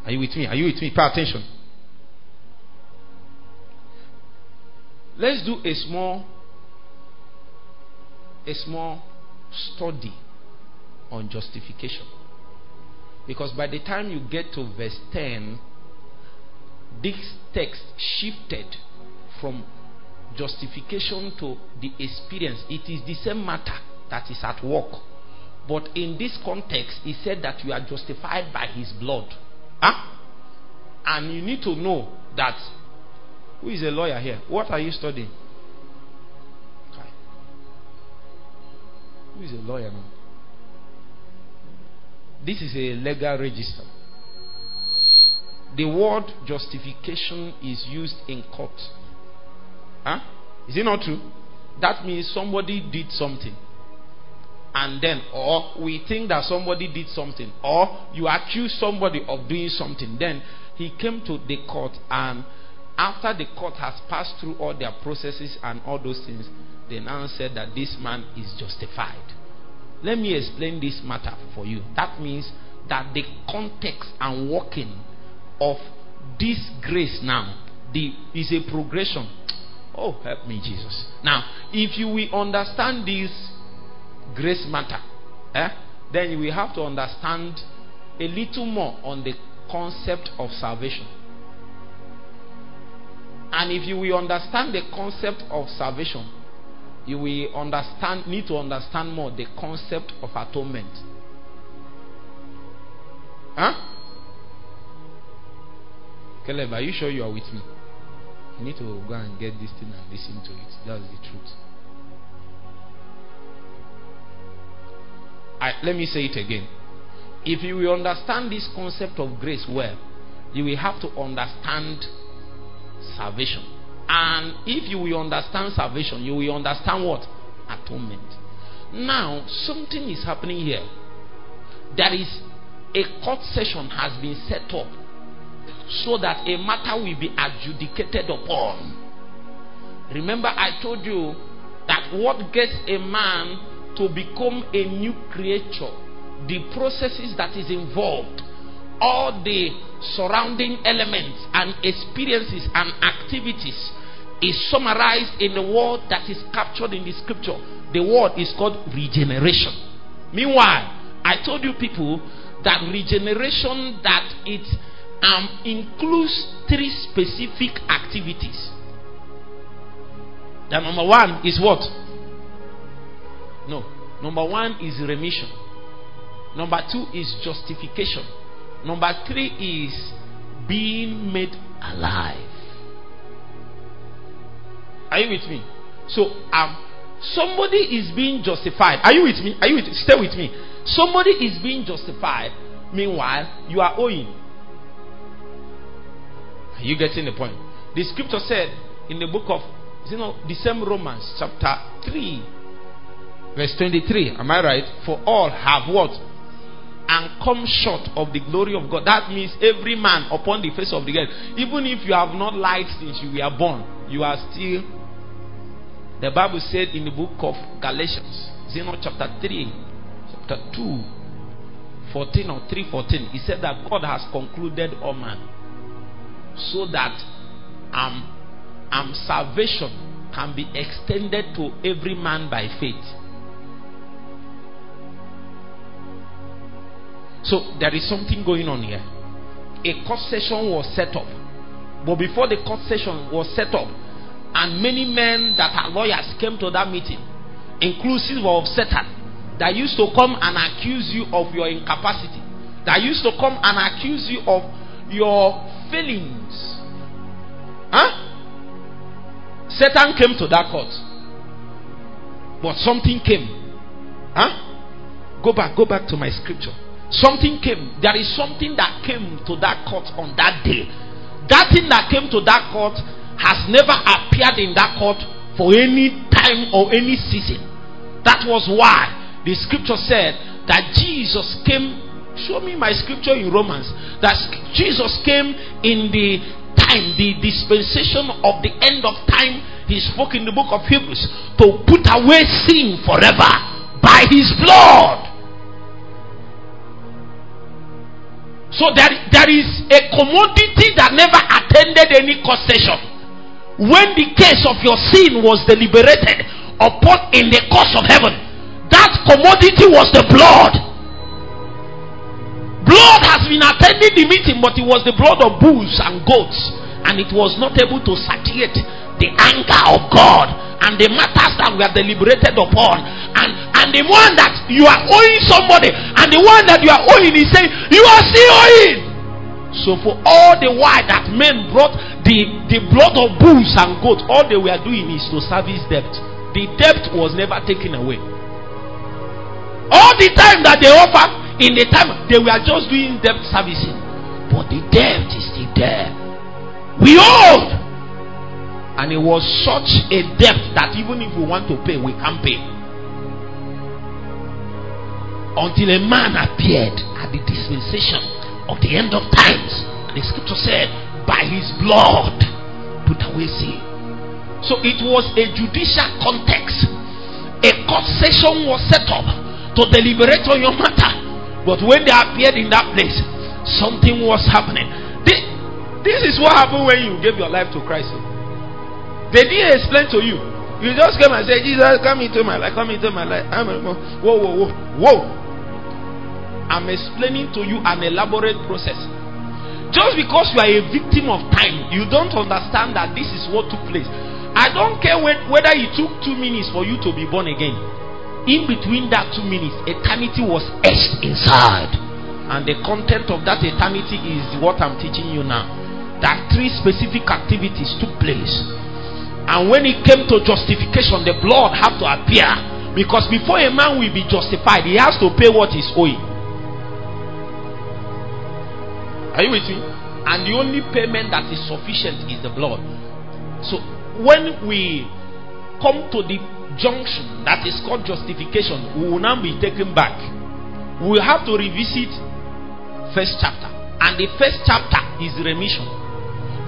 Are you with me? Are you with me? Pay attention. Let's do a small a small study on justification. Because by the time you get to verse 10, this text shifted from justification to the experience. It is the same matter that is at work. But in this context, he said that you are justified by his blood. Huh? And you need to know that who is a lawyer here? What are you studying? Who is a lawyer now? This is a legal register. The word justification is used in court. Huh? Is it not true? That means somebody did something. And then, or we think that somebody did something, or you accuse somebody of doing something. Then he came to the court, and after the court has passed through all their processes and all those things, they now said that this man is justified. Let me explain this matter for you. That means that the context and working of this grace now the, is a progression. Oh, help me, Jesus. Now, if you will understand this grace matter, eh, then you will have to understand a little more on the concept of salvation. And if you will understand the concept of salvation, you will understand need to understand more the concept of atonement. Huh? Caleb, are you sure you are with me? You need to go and get this thing and listen to it. That's the truth. I, let me say it again. If you will understand this concept of grace well, you will have to understand salvation. And if you will understand salvation, you will understand what? Atonement. Now, something is happening here. There is a court session has been set up so that a matter will be adjudicated upon. Remember, I told you that what gets a man to become a new creature, the processes that is involved, all the surrounding elements and experiences and activities is summarized in the word that is captured in the scripture. The word is called regeneration. Meanwhile, I told you people that regeneration that it um, includes three specific activities. The number one is what? No. Number one is remission. Number two is justification. Number three is being made alive. Are you with me? So, um, somebody is being justified. Are you with me? Are you with? Stay with me. Somebody is being justified. Meanwhile, you are owing. Are you getting the point? The scripture said in the book of, you know, the same Romans chapter 3, verse 23. Am I right? For all have what? And come short of the glory of God. That means every man upon the face of the earth, even if you have not lied since you were born, you are still. The Bible said in the book of Galatians, you know, chapter 3, chapter 2, 14 or 3 14, he said that God has concluded all man so that um, um, salvation can be extended to every man by faith. So there is something going on here. A court session was set up. But before the court session was set up, and many men that are lawyers came to that meeting, inclusive of Satan, that used to come and accuse you of your incapacity, that used to come and accuse you of your failings. Huh? Satan came to that court. But something came. Huh? Go back, go back to my scripture. Something came. There is something that came to that court on that day. That thing that came to that court has never appeared in that court for any time or any season. That was why the scripture said that Jesus came. Show me my scripture in Romans. That Jesus came in the time, the dispensation of the end of time. He spoke in the book of Hebrews to put away sin forever by his blood. So there, there is a commodity that never attended any concession. When the case of your sin was deliberated upon in the course of heaven, that commodity was the blood. Blood has been attending the meeting, but it was the blood of bulls and goats, and it was not able to satiate the anger of God and the matters that were deliberated upon. And and the one that you are owing somebody, and the one that you are owing is saying, You are still owing. So for all the while that men brought the, the blood of bulls and goats, all they were doing is to service debt. The debt was never taken away. All the time that they offer, in the time they were just doing debt servicing. But the debt is still there. We owed. And it was such a debt that even if we want to pay, we can't pay. Until a man appeared at the dispensation of the end of times. The scripture said, by his blood, put away sin. So it was a judicial context. A court session was set up to deliberate on your matter. But when they appeared in that place, something was happening. This, this is what happened when you gave your life to Christ. They didn't explain to you. You just came and said, Jesus, come into my life, come into my life. I'm whoa, whoa, whoa, whoa. I'm explaining to you an elaborate process. Just because you are a victim of time, you don't understand that this is what took place. I don't care whether it took two minutes for you to be born again. In between that two minutes, eternity was etched inside. And the content of that eternity is what I'm teaching you now. That three specific activities took place. And when it came to justification, the blood had to appear. Because before a man will be justified, he has to pay what is owing. Are you with me? And the only payment that is sufficient is the blood. So when we come to the junction that is called justification, we will now be taken back. We have to revisit first chapter. And the first chapter is remission.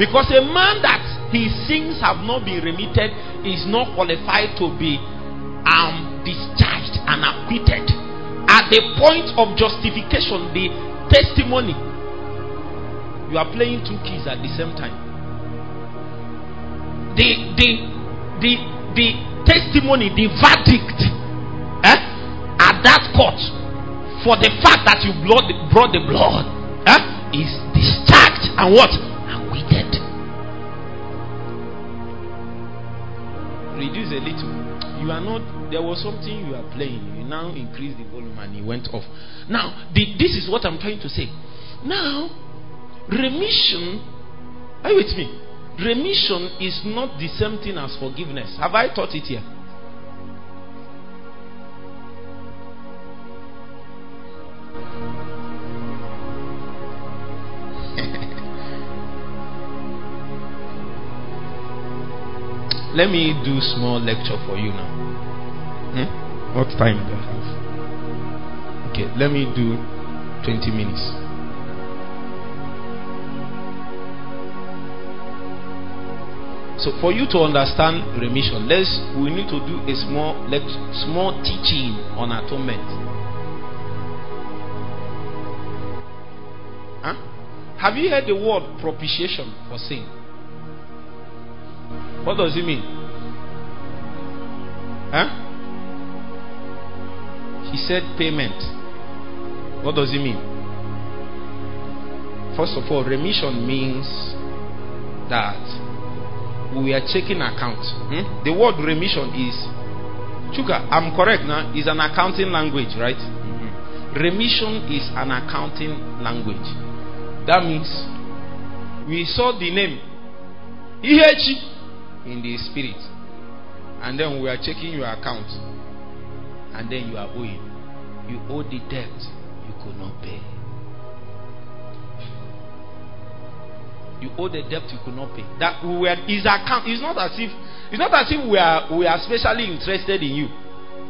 Because a man that his sins have not been remitted is not qualified to be um, discharged and acquitted. At the point of justification, the testimony, you are playing two keys at the same time. the the the the testimony, the verdict eh, at that court for the fact that you blood, brought the blood eh, is discharged and what? Acquitted. Reduce a little. You are not, there was something you are playing. You now increase the volume and it went off. Now, the, this is what I'm trying to say. Now, remission, are you with me? Remission is not the same thing as forgiveness. Have I taught it here? Let me do small lecture for you now. Hmm? What time do I have? Okay, let me do 20 minutes. So for you to understand remission, let's we need to do a small let small teaching on atonement. Huh? Have you heard the word propitiation for sin? What does it mean? Huh? He said payment. What does it mean? First of all, remission means that we are checking account. Hmm? The word remission is Chuka, I'm correct now, is an accounting language, right? Mm-hmm. Remission is an accounting language. That means we saw the name Ihechi in the spirit. And then we are checking your account. And then you are owing. You owe the debt you could not pay. You owe the debt you could not pay. That we were is account. It's not as if it's not as if we are we are specially interested in you.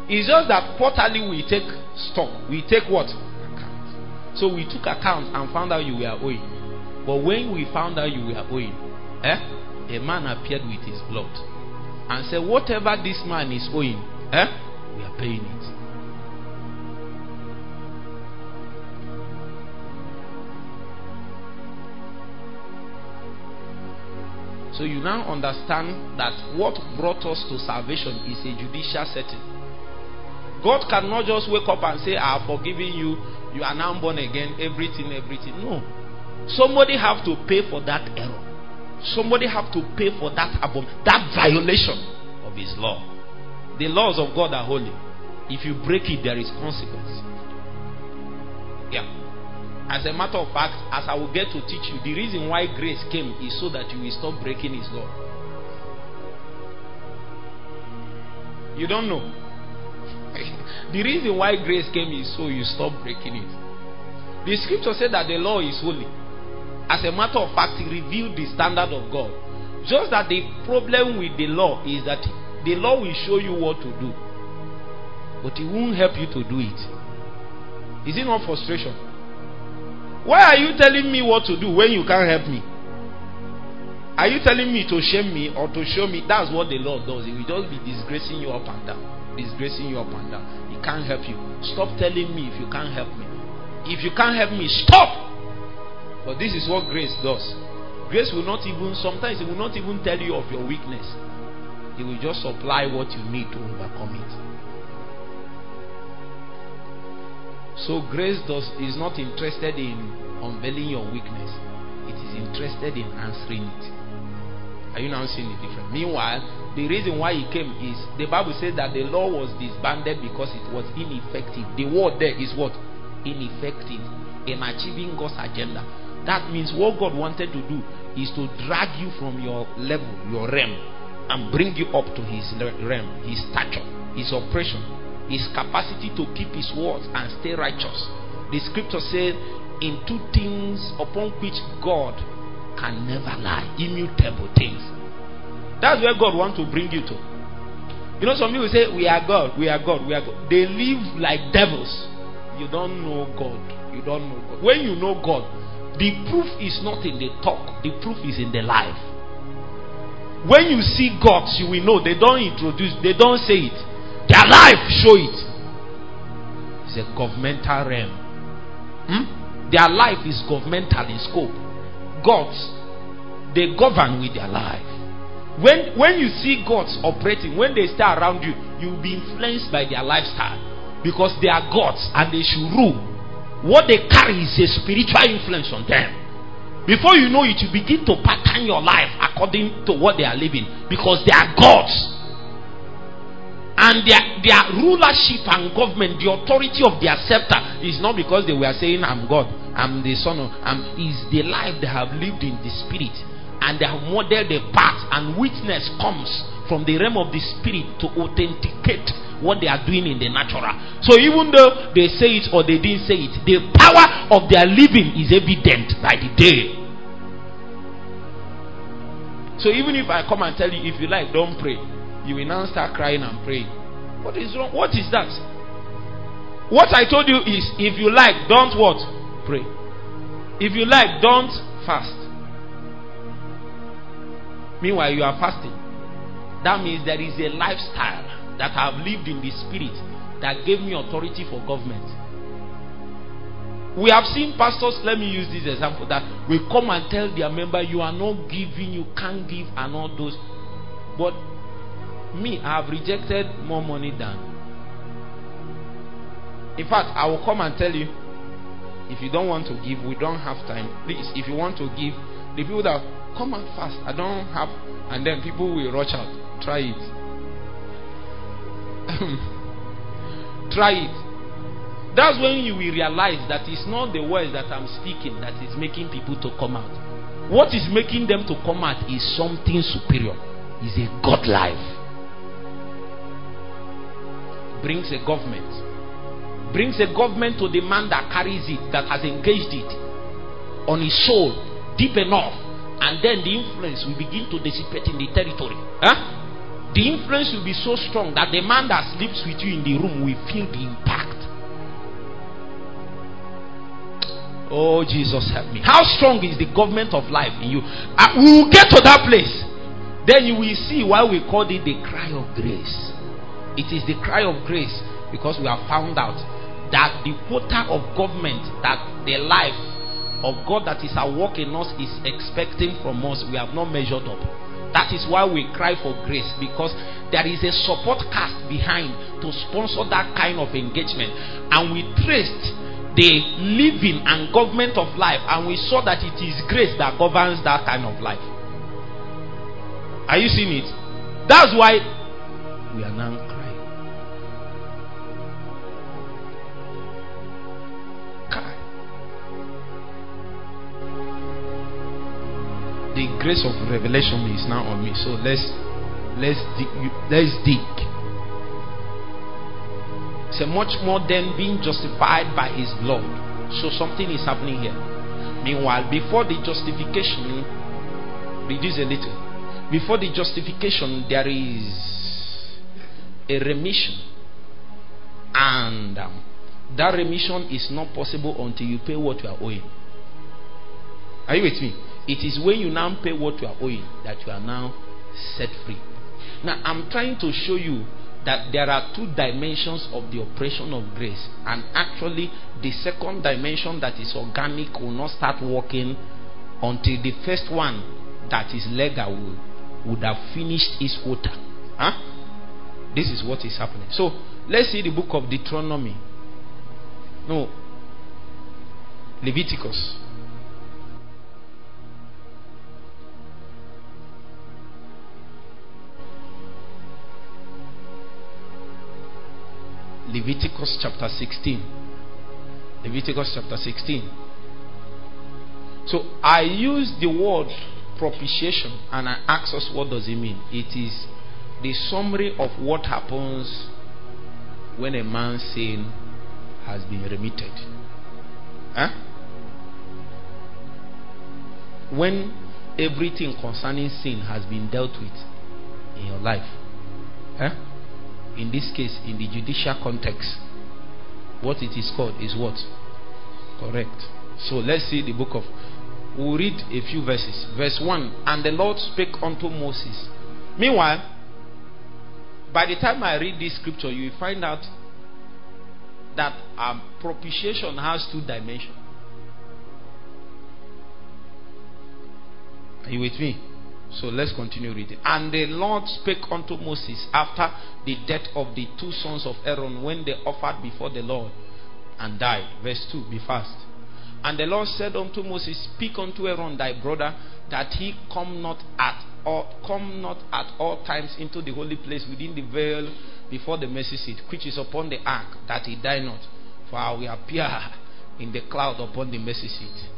It's just that quarterly we take stock. We take what? Account. So we took account and found out you were owing. But when we found out you were owing, eh? a man appeared with his blood and said, Whatever this man is owing, eh, we are paying it. So you now understand that what brought us to salvation is a judicial setting. God cannot just wake up and say, I have forgiven you, you are now born again, everything, everything. No. Somebody have to pay for that error. Somebody have to pay for that abom- that violation of his law. The laws of God are holy. If you break it, there is consequence. Yeah. As a matter of fact, as I will get to teach you, the reason why grace came is so that you will stop breaking his law. You don't know. the reason why grace came is so you stop breaking it. The scripture said that the law is holy. As a matter of fact, he revealed the standard of God. Just that the problem with the law is that the law will show you what to do, but it won't help you to do it. Is it not frustration? Why are you telling me what to do when you can't help me? Are you telling me to shame me or to show me? That's what the Lord does. He will just be disgracing you up and down. Disgracing you up and down. He can't help you. Stop telling me if you can't help me. If you can't help me, stop. But this is what grace does. Grace will not even, sometimes it will not even tell you of your weakness. It will just supply what you need to overcome it. So grace does is not interested in unveiling your weakness. It is interested in answering it. Are you now seeing the difference? Meanwhile, the reason why he came is the Bible says that the law was disbanded because it was ineffective. The word there is what? Ineffective in achieving God's agenda. That means what God wanted to do is to drag you from your level, your realm, and bring you up to His realm, His stature, His operation, His capacity to keep His words and stay righteous. The scripture says, in two things upon which God can never lie, immutable things. That's where God wants to bring you to. You know, some people say, We are God, we are God, we are God. They live like devils. You don't know God. You don't know God. When you know God, the proof is not in the talk, the proof is in the life. When you see gods, you will know they don't introduce, they don't say it. Their life show it. It's a governmental realm. Hmm? Their life is governmental in scope. Gods, they govern with their life. When when you see gods operating, when they stay around you, you'll be influenced by their lifestyle because they are gods and they should rule. What they carry is a spiritual influence on them. Before you know it, you begin to pattern your life according to what they are living because they are gods. And their, their rulership and government, the authority of their scepter, is not because they were saying, I'm God, I'm the Son of, I'm, is the life they have lived in the Spirit and they have modeled the path, and witness comes from the realm of the spirit to authenticate what they are doing in the natural. So even though they say it or they didn't say it, the power of their living is evident by the day. So even if I come and tell you, if you like, don't pray, you will now start crying and praying. What is wrong? What is that? What I told you is, if you like, don't what? Pray. If you like, don't fast. Meanwhile, you are fasting. That means there is a lifestyle that I have lived in the spirit that gave me authority for government. We have seen pastors, let me use this example, that we come and tell their member, You are not giving, you can't give, and all those. But me, I have rejected more money than. In fact, I will come and tell you, if you don't want to give, we don't have time. Please, if you want to give, the people that Come and fast. I don't have. And then people will rush out. Try it. Try it. That's when you will realize that it's not the words that I'm speaking that is making people to come out. What is making them to come out is something superior. Is a God life. Brings a government. Brings a government to the man that carries it, that has engaged it on his soul deep enough and then the influence will begin to dissipate in the territory. Huh? The influence will be so strong that the man that sleeps with you in the room will feel the impact. Oh, Jesus, help me. How strong is the government of life in you? Uh, we will get to that place. Then you will see why we call it the cry of grace. It is the cry of grace because we have found out that the quota of government that the life of God that is at work in us is expecting from us, we have not measured up. That is why we cry for grace because there is a support cast behind to sponsor that kind of engagement. And we traced the living and government of life, and we saw that it is grace that governs that kind of life. Are you seeing it? That's why we are now the grace of revelation is now on me. So let's let's let's dig. So much more than being justified by His blood. So something is happening here. Meanwhile, before the justification, reduce a little. Before the justification, there is a remission, and um, that remission is not possible until you pay what you are owing. Are you with me? It is when you now pay what you are owing that you are now set free. Now, I'm trying to show you that there are two dimensions of the operation of grace, and actually, the second dimension that is organic will not start working until the first one that is legal would, would have finished its quota. Huh? This is what is happening. So, let's see the book of Deuteronomy. No, Leviticus. Leviticus chapter 16. Leviticus chapter 16. So I use the word propitiation and I ask us what does it mean? It is the summary of what happens when a man's sin has been remitted. Huh? When everything concerning sin has been dealt with in your life. Huh? In this case, in the judicial context, what it is called is what? Correct. So let's see the book of. We'll read a few verses. Verse 1 And the Lord spake unto Moses. Meanwhile, by the time I read this scripture, you will find out that um, propitiation has two dimensions. Are you with me? So let's continue reading. And the Lord spake unto Moses after the death of the two sons of Aaron when they offered before the Lord and died. Verse 2 Be fast. And the Lord said unto Moses, Speak unto Aaron thy brother that he come not at all come not at all times into the holy place within the veil before the mercy seat, which is upon the ark, that he die not. For I will appear in the cloud upon the mercy seat.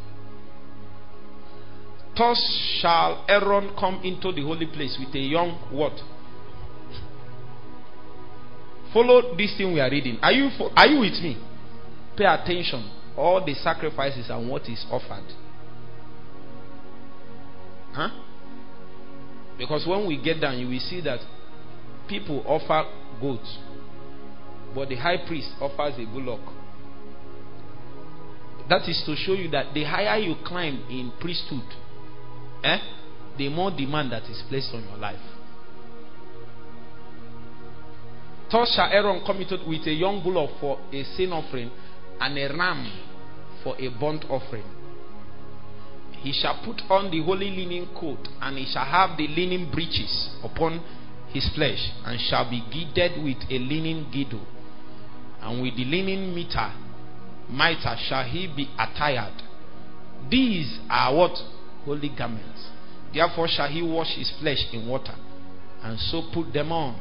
Thus shall Aaron come into the holy place with a young what? Follow this thing we are reading. Are you are you with me? Pay attention. All the sacrifices and what is offered. Huh? Because when we get down, you will see that people offer goats, but the high priest offers a bullock. That is to show you that the higher you climb in priesthood, eh, the more demand that is placed on your life. Thus shall Aaron come with a young bullock for a sin offering and a ram for a burnt offering. He shall put on the holy linen coat, and he shall have the linen breeches upon his flesh, and shall be girded with a linen girdle, and with the linen mitre, mitre shall he be attired. These are what holy garments. Therefore shall he wash his flesh in water, and so put them on.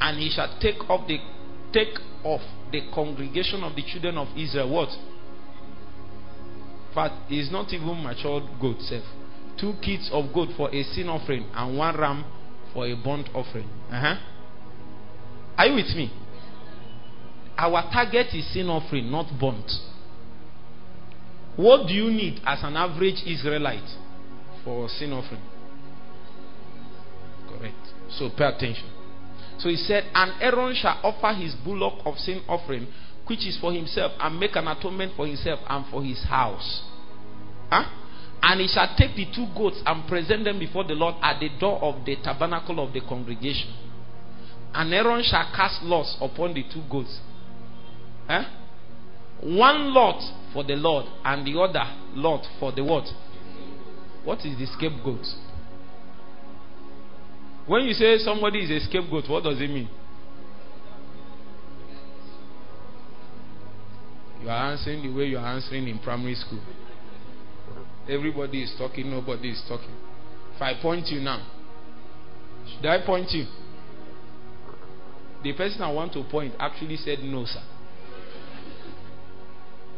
And he shall take off the take off the congregation of the children of Israel. What? But is not even matured goat self. Two kids of goat for a sin offering and one ram for a burnt offering. Uh-huh. Are you with me? Our target is sin offering, not burnt. What do you need as an average Israelite for sin offering? Correct. So pay attention. So he said, And Aaron shall offer his bullock of sin offering, which is for himself, and make an atonement for himself and for his house. Huh? And he shall take the two goats and present them before the Lord at the door of the tabernacle of the congregation. And Aaron shall cast lots upon the two goats. Huh? One lot for the Lord, and the other lot for the what? What is the scapegoat? When you say somebody is a scapegoat, what does it mean? You are answering the way you are answering in primary school. Everybody is talking, nobody is talking. If I point you now, should I point you? The person I want to point actually said no, sir.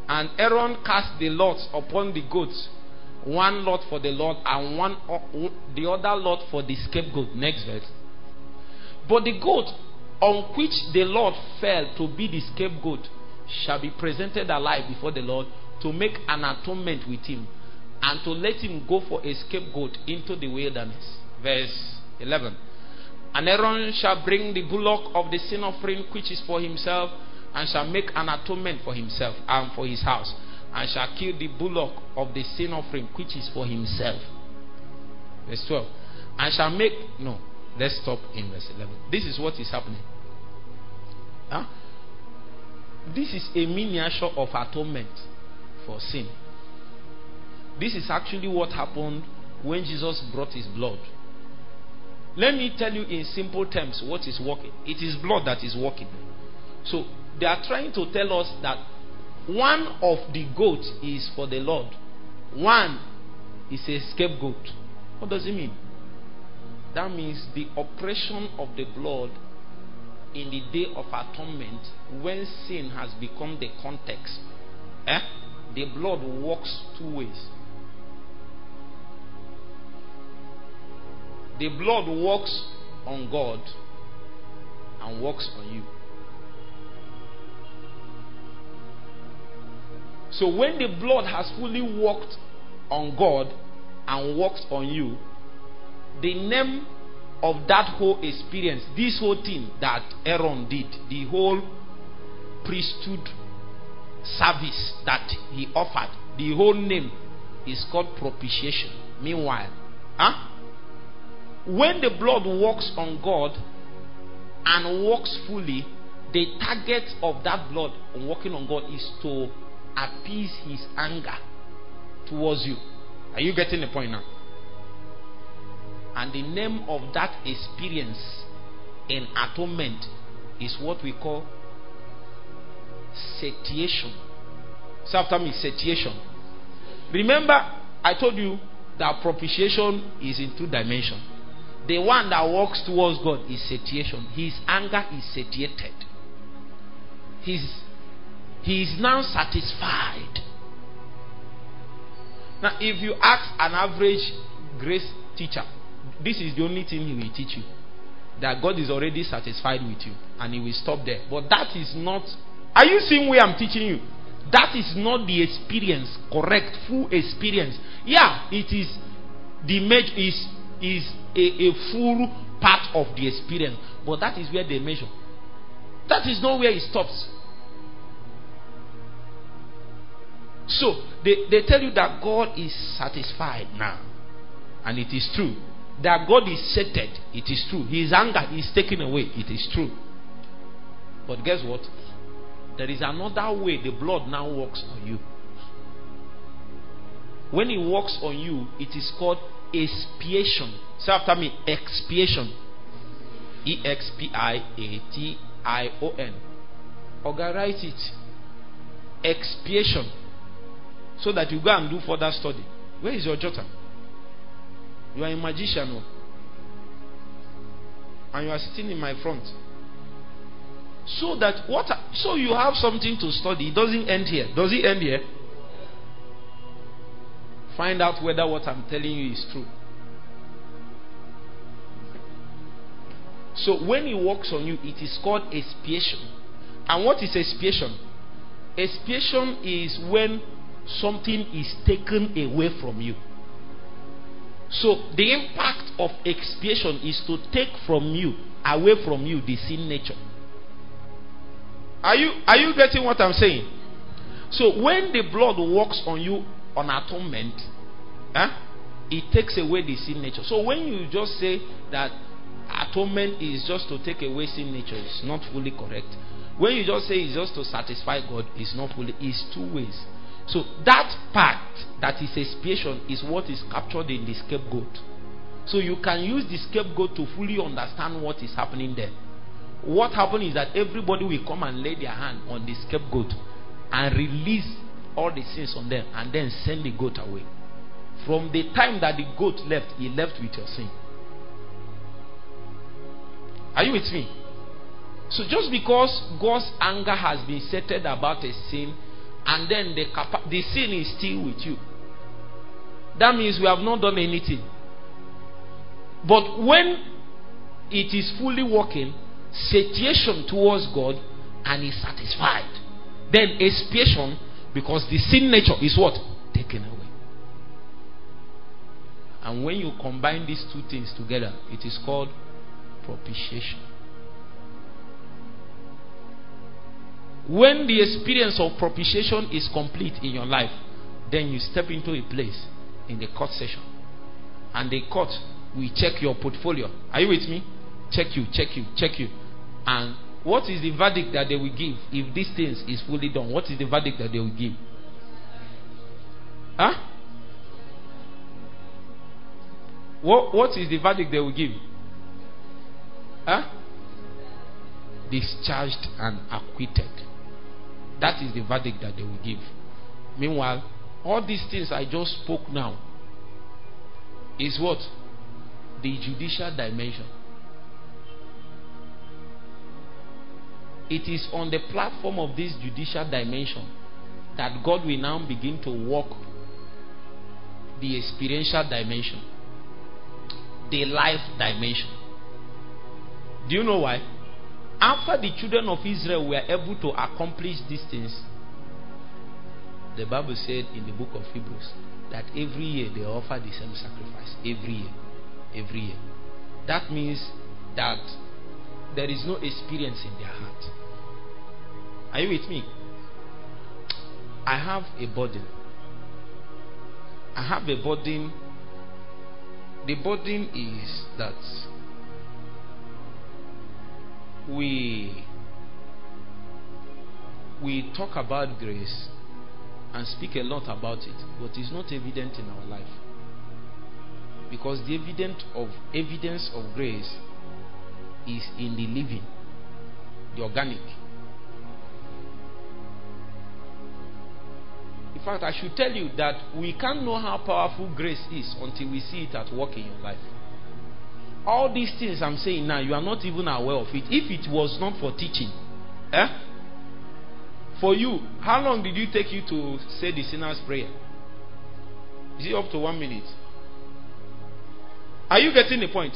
And Aaron cast the lots upon the goats, one lot for the Lord and one the other lot for the scapegoat. Next verse. But the goat on which the Lord fell to be the scapegoat shall be presented alive before the Lord to make an atonement with him and to let him go for a scapegoat into the wilderness. Verse 11. And Aaron shall bring the bullock of the sin offering which is for himself and shall make an atonement for himself and for his house and shall kill the bullock of the sin offering which is for himself. Verse 12. And shall make. No, let's stop in verse 11. This is what is happening. Huh? This is a miniature of atonement for sin. This is actually what happened when Jesus brought his blood. Let me tell you in simple terms what is working. It is blood that is working. So they are trying to tell us that one of the goats is for the Lord, one is a scapegoat. What does it mean? That means the operation of the blood in the day of atonement, when sin has become the context, eh? the blood works two ways. The blood works on God and works on you. So when the blood has fully worked on God and works on you, the name of that whole experience, this whole thing that Aaron did, the whole priesthood service that he offered, the whole name is called propitiation. Meanwhile, huh? when the blood works on God and works fully, the target of that blood working on God is to appease his anger towards you. Are you getting the point now? And the name of that experience in atonement is what we call satiation. Say after me, satiation. Remember, I told you that propitiation is in two dimensions. The one that walks towards God is satiation. His anger is satiated. He's, he is now satisfied. Now, if you ask an average grace teacher, this is the only thing he will teach you that God is already satisfied with you and he will stop there. But that is not. Are you seeing where I'm teaching you? That is not the experience, correct, full experience. Yeah, it is the measure is is a, a full part of the experience, but that is where they measure. That is not where it stops. So they, they tell you that God is satisfied now. And it is true. That God is sated. It is true. His anger is taken away. It is true. But guess what? There is another way the blood now works on you. When it works on you, it is called expiation. Say after me, expiation. E X P I A T I O N. Oga, write it. Expiation. So that you go and do further study. Where is your jotter? You are a magician. No? And you are sitting in my front. So that what so you have something to study. It doesn't end here. Does it end here? Find out whether what I'm telling you is true. So when he works on you, it is called expiation. And what is expiation? Expiation is when something is taken away from you. So the impact of expiation is to take from you, away from you, the sin nature. Are you are you getting what I'm saying? So when the blood works on you on atonement, huh, it takes away the sin nature. So when you just say that atonement is just to take away sin nature, it's not fully correct. When you just say it's just to satisfy God, it's not fully. It's two ways. So that part that is expiation is what is captured in the scapegoat. So you can use the scapegoat to fully understand what is happening there. What happened is that everybody will come and lay their hand on the scapegoat and release all the sins on them and then send the goat away. From the time that the goat left, he left with your sin. Are you with me? So just because God's anger has been settled about a sin and then the, the sin is still with you. That means we have not done anything. But when it is fully working, satiation towards God and is satisfied, then expiation, because the sin nature is what? Taken away. And when you combine these two things together, it is called propitiation. When the experience of propitiation is complete in your life, then you step into a place in the court session. And the court will check your portfolio. Are you with me? Check you, check you, check you. And what is the verdict that they will give if these things is fully done? What is the verdict that they will give? Huh? What, what is the verdict they will give? Huh? Discharged and acquitted. That is the verdict that they will give. Meanwhile, all these things I just spoke now is what? The judicial dimension. It is on the platform of this judicial dimension that God will now begin to walk the experiential dimension, the life dimension. Do you know why? After the children of Israel were able to accomplish these things, the Bible said in the book of Hebrews that every year they offer the same sacrifice. Every year. Every year. That means that there is no experience in their heart. Are you with me? I have a burden. I have a burden. The burden is that we we talk about grace and speak a lot about it, but it's not evident in our life. Because the evidence of evidence of grace is in the living, the organic. In fact, I should tell you that we can't know how powerful grace is until we see it at work in your life. All these things I'm saying now, you are not even aware of it. If it was not for teaching, eh? For you, how long did it take you to say the sinner's prayer? Is it up to one minute? Are you getting the point?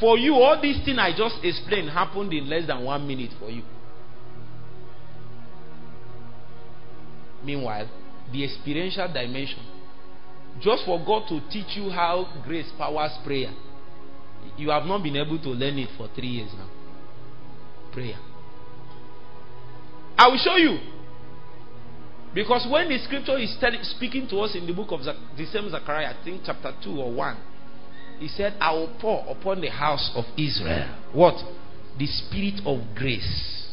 For you, all these things I just explained happened in less than one minute for you. Meanwhile, the experiential dimension, just for God to teach you how grace powers prayer, you have not been able to learn it for three years now. Prayer. I will show you. Because when the scripture is speaking to us in the book of the same Zechariah, I think chapter 2 or 1, he said, I will pour upon the house of Israel what? The spirit of grace.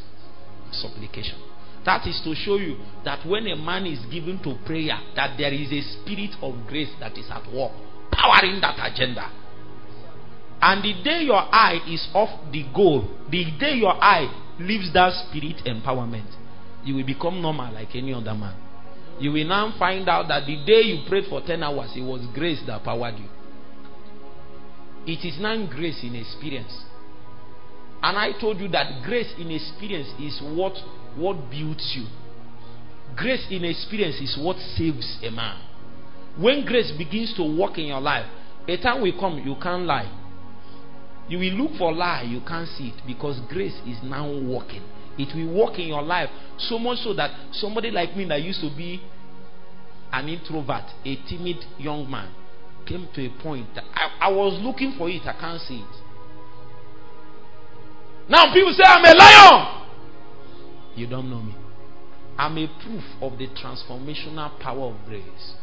Supplication. That is to show you that when a man is given to prayer, that there is a spirit of grace that is at work, powering that agenda. And the day your eye is off the goal, the day your eye leaves that spirit empowerment, you will become normal like any other man. You will now find out that the day you prayed for 10 hours, it was grace that powered you. It is not grace in experience. And I told you that grace in experience is what, what builds you. Grace in experience is what saves a man. When grace begins to work in your life, a time will come you can't lie. You will look for lie, you can't see it because grace is now working. It will work in your life so much so that somebody like me that used to be an introvert, a timid young man, came to a point that I, I was looking for it, I can't see it. Now people say I'm a lion. You don't know me. I'm a proof of the transformational power of grace.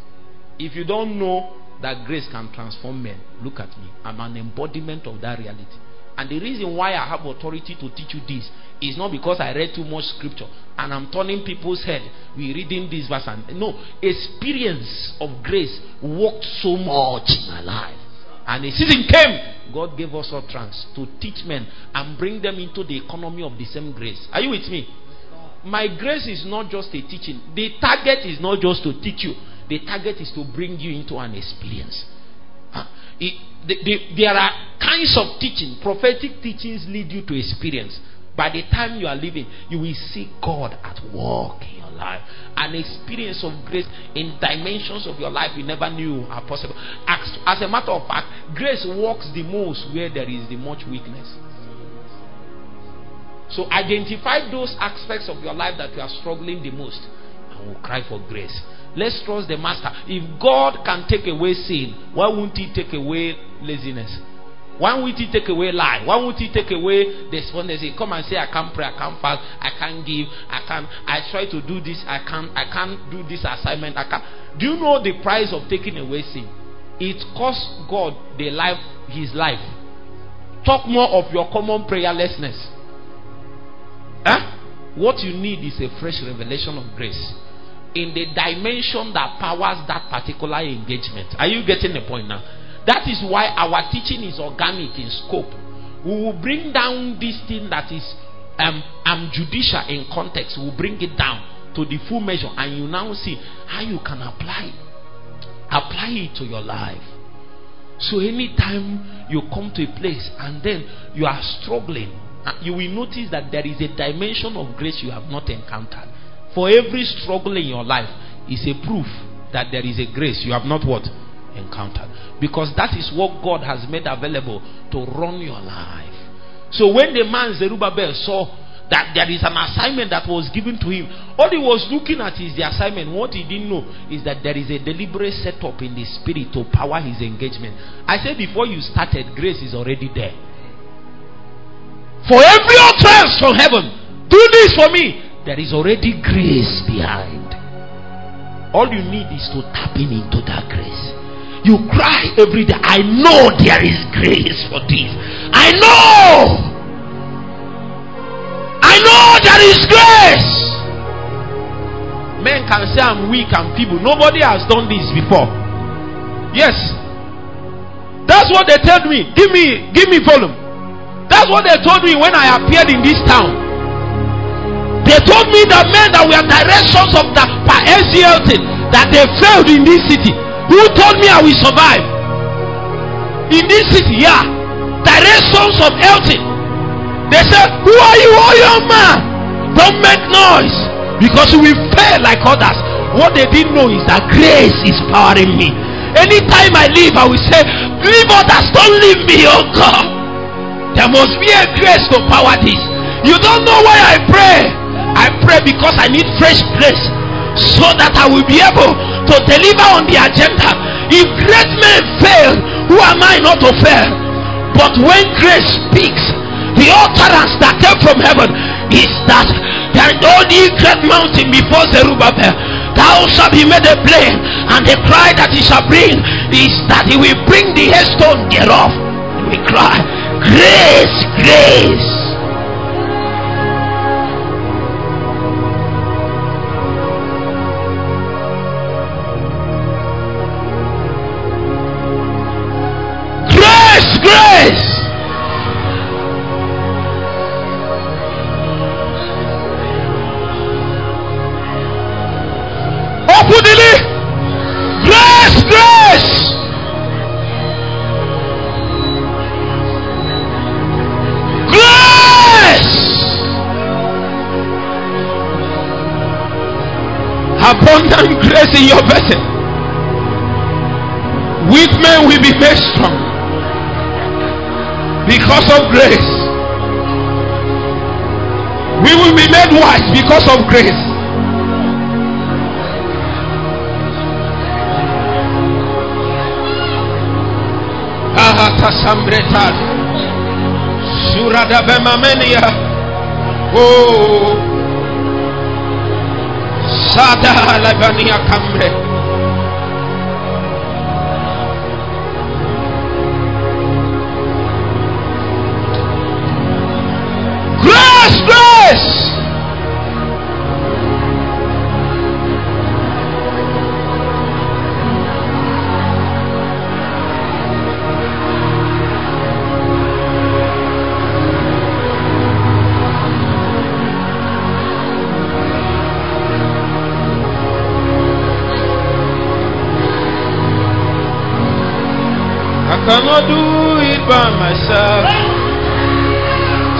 If you don't know that grace can transform men. Look at me. I'm an embodiment of that reality. And the reason why I have authority to teach you this is not because I read too much scripture and I'm turning people's head. We reading this verse and no experience of grace worked so much in my life. And a season came, God gave us utterance to teach men and bring them into the economy of the same grace. Are you with me? My grace is not just a teaching. The target is not just to teach you. The target is to bring you into an experience. Uh, it, the, the, there are kinds of teaching. Prophetic teachings lead you to experience. By the time you are living, you will see God at work in your life. An experience of grace in dimensions of your life you never knew are possible. As, as a matter of fact, grace works the most where there is the much weakness. So identify those aspects of your life that you are struggling the most will cry for grace. Let's trust the master. If God can take away sin, why won't he take away laziness? Why won't he take away lie? Why won't he take away despondency? Come and say, I can't pray, I can't fast, I can't give, I can't I try to do this, I can't I can't do this assignment, I can't. Do you know the price of taking away sin? It costs God the life, his life. Talk more of your common prayerlessness. Huh? What you need is a fresh revelation of grace in the dimension that powers that particular engagement. Are you getting the point now? That is why our teaching is organic in scope. We will bring down this thing that is um, um, judicial in context. We'll bring it down to the full measure, and you now see how you can apply it. Apply it to your life. So anytime you come to a place and then you are struggling, uh, you will notice that there is a dimension of grace you have not encountered. For every struggle in your life is a proof that there is a grace you have not what encountered. Because that is what God has made available to run your life. So when the man Zerubbabel saw that there is an assignment that was given to him, all he was looking at is the assignment. What he didn't know is that there is a deliberate setup in the spirit to power his engagement. I said before you started, grace is already there. For every utterance from heaven, do this for me there is already grace behind. All you need is to tap in into that grace. You cry every day, I know there is grace for this. I know. I know there is grace. Men can say I'm weak and feeble. Nobody has done this before. Yes. That's what they told me. Give me, give me volume. That's what they told me when I appeared in this town. They told me that men that were directions of the SGLT that they failed in this city. Who told me I will survive? In this city, yeah. Directions of Elton. They said, Who are you, oh young man? Don't make noise because you will fail like others. What they didn't know is that grace is powering me. Anytime I leave, I will say, Leave others, don't leave me, oh God. There must be a grace to power this. You don't know why I pray. I pray because I need fresh grace so that I will be able to deliver on the agenda. If great men fail, who am I not to fail? But when grace speaks, the utterance that came from heaven is that there is only great mountain before Zerubbabel. Thou shalt be made a plain, and the cry that he shall bring is that he will bring the headstone thereof. We cry, grace. Grace, in your vessel. Weak men will be made strong because of grace. We will be made wise because of grace. Oh. Sada labania kamre.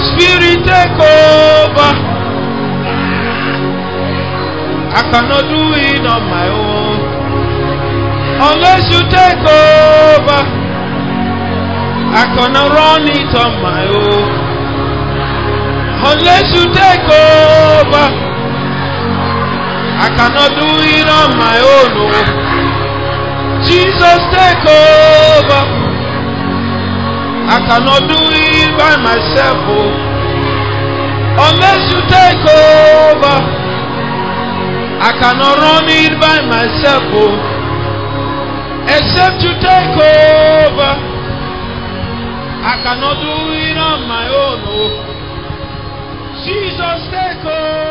Spirit take over. I cannot do it on my own. Unless you take over. I cannot run it on my own. Unless you take over. I cannot do it on my own. Oh. Jesus take over. I cannot do it by myself. Oh. Unless you take over. I cannot run it by myself. Oh. Except you take over. I cannot do it on my own. Oh. Jesus take over.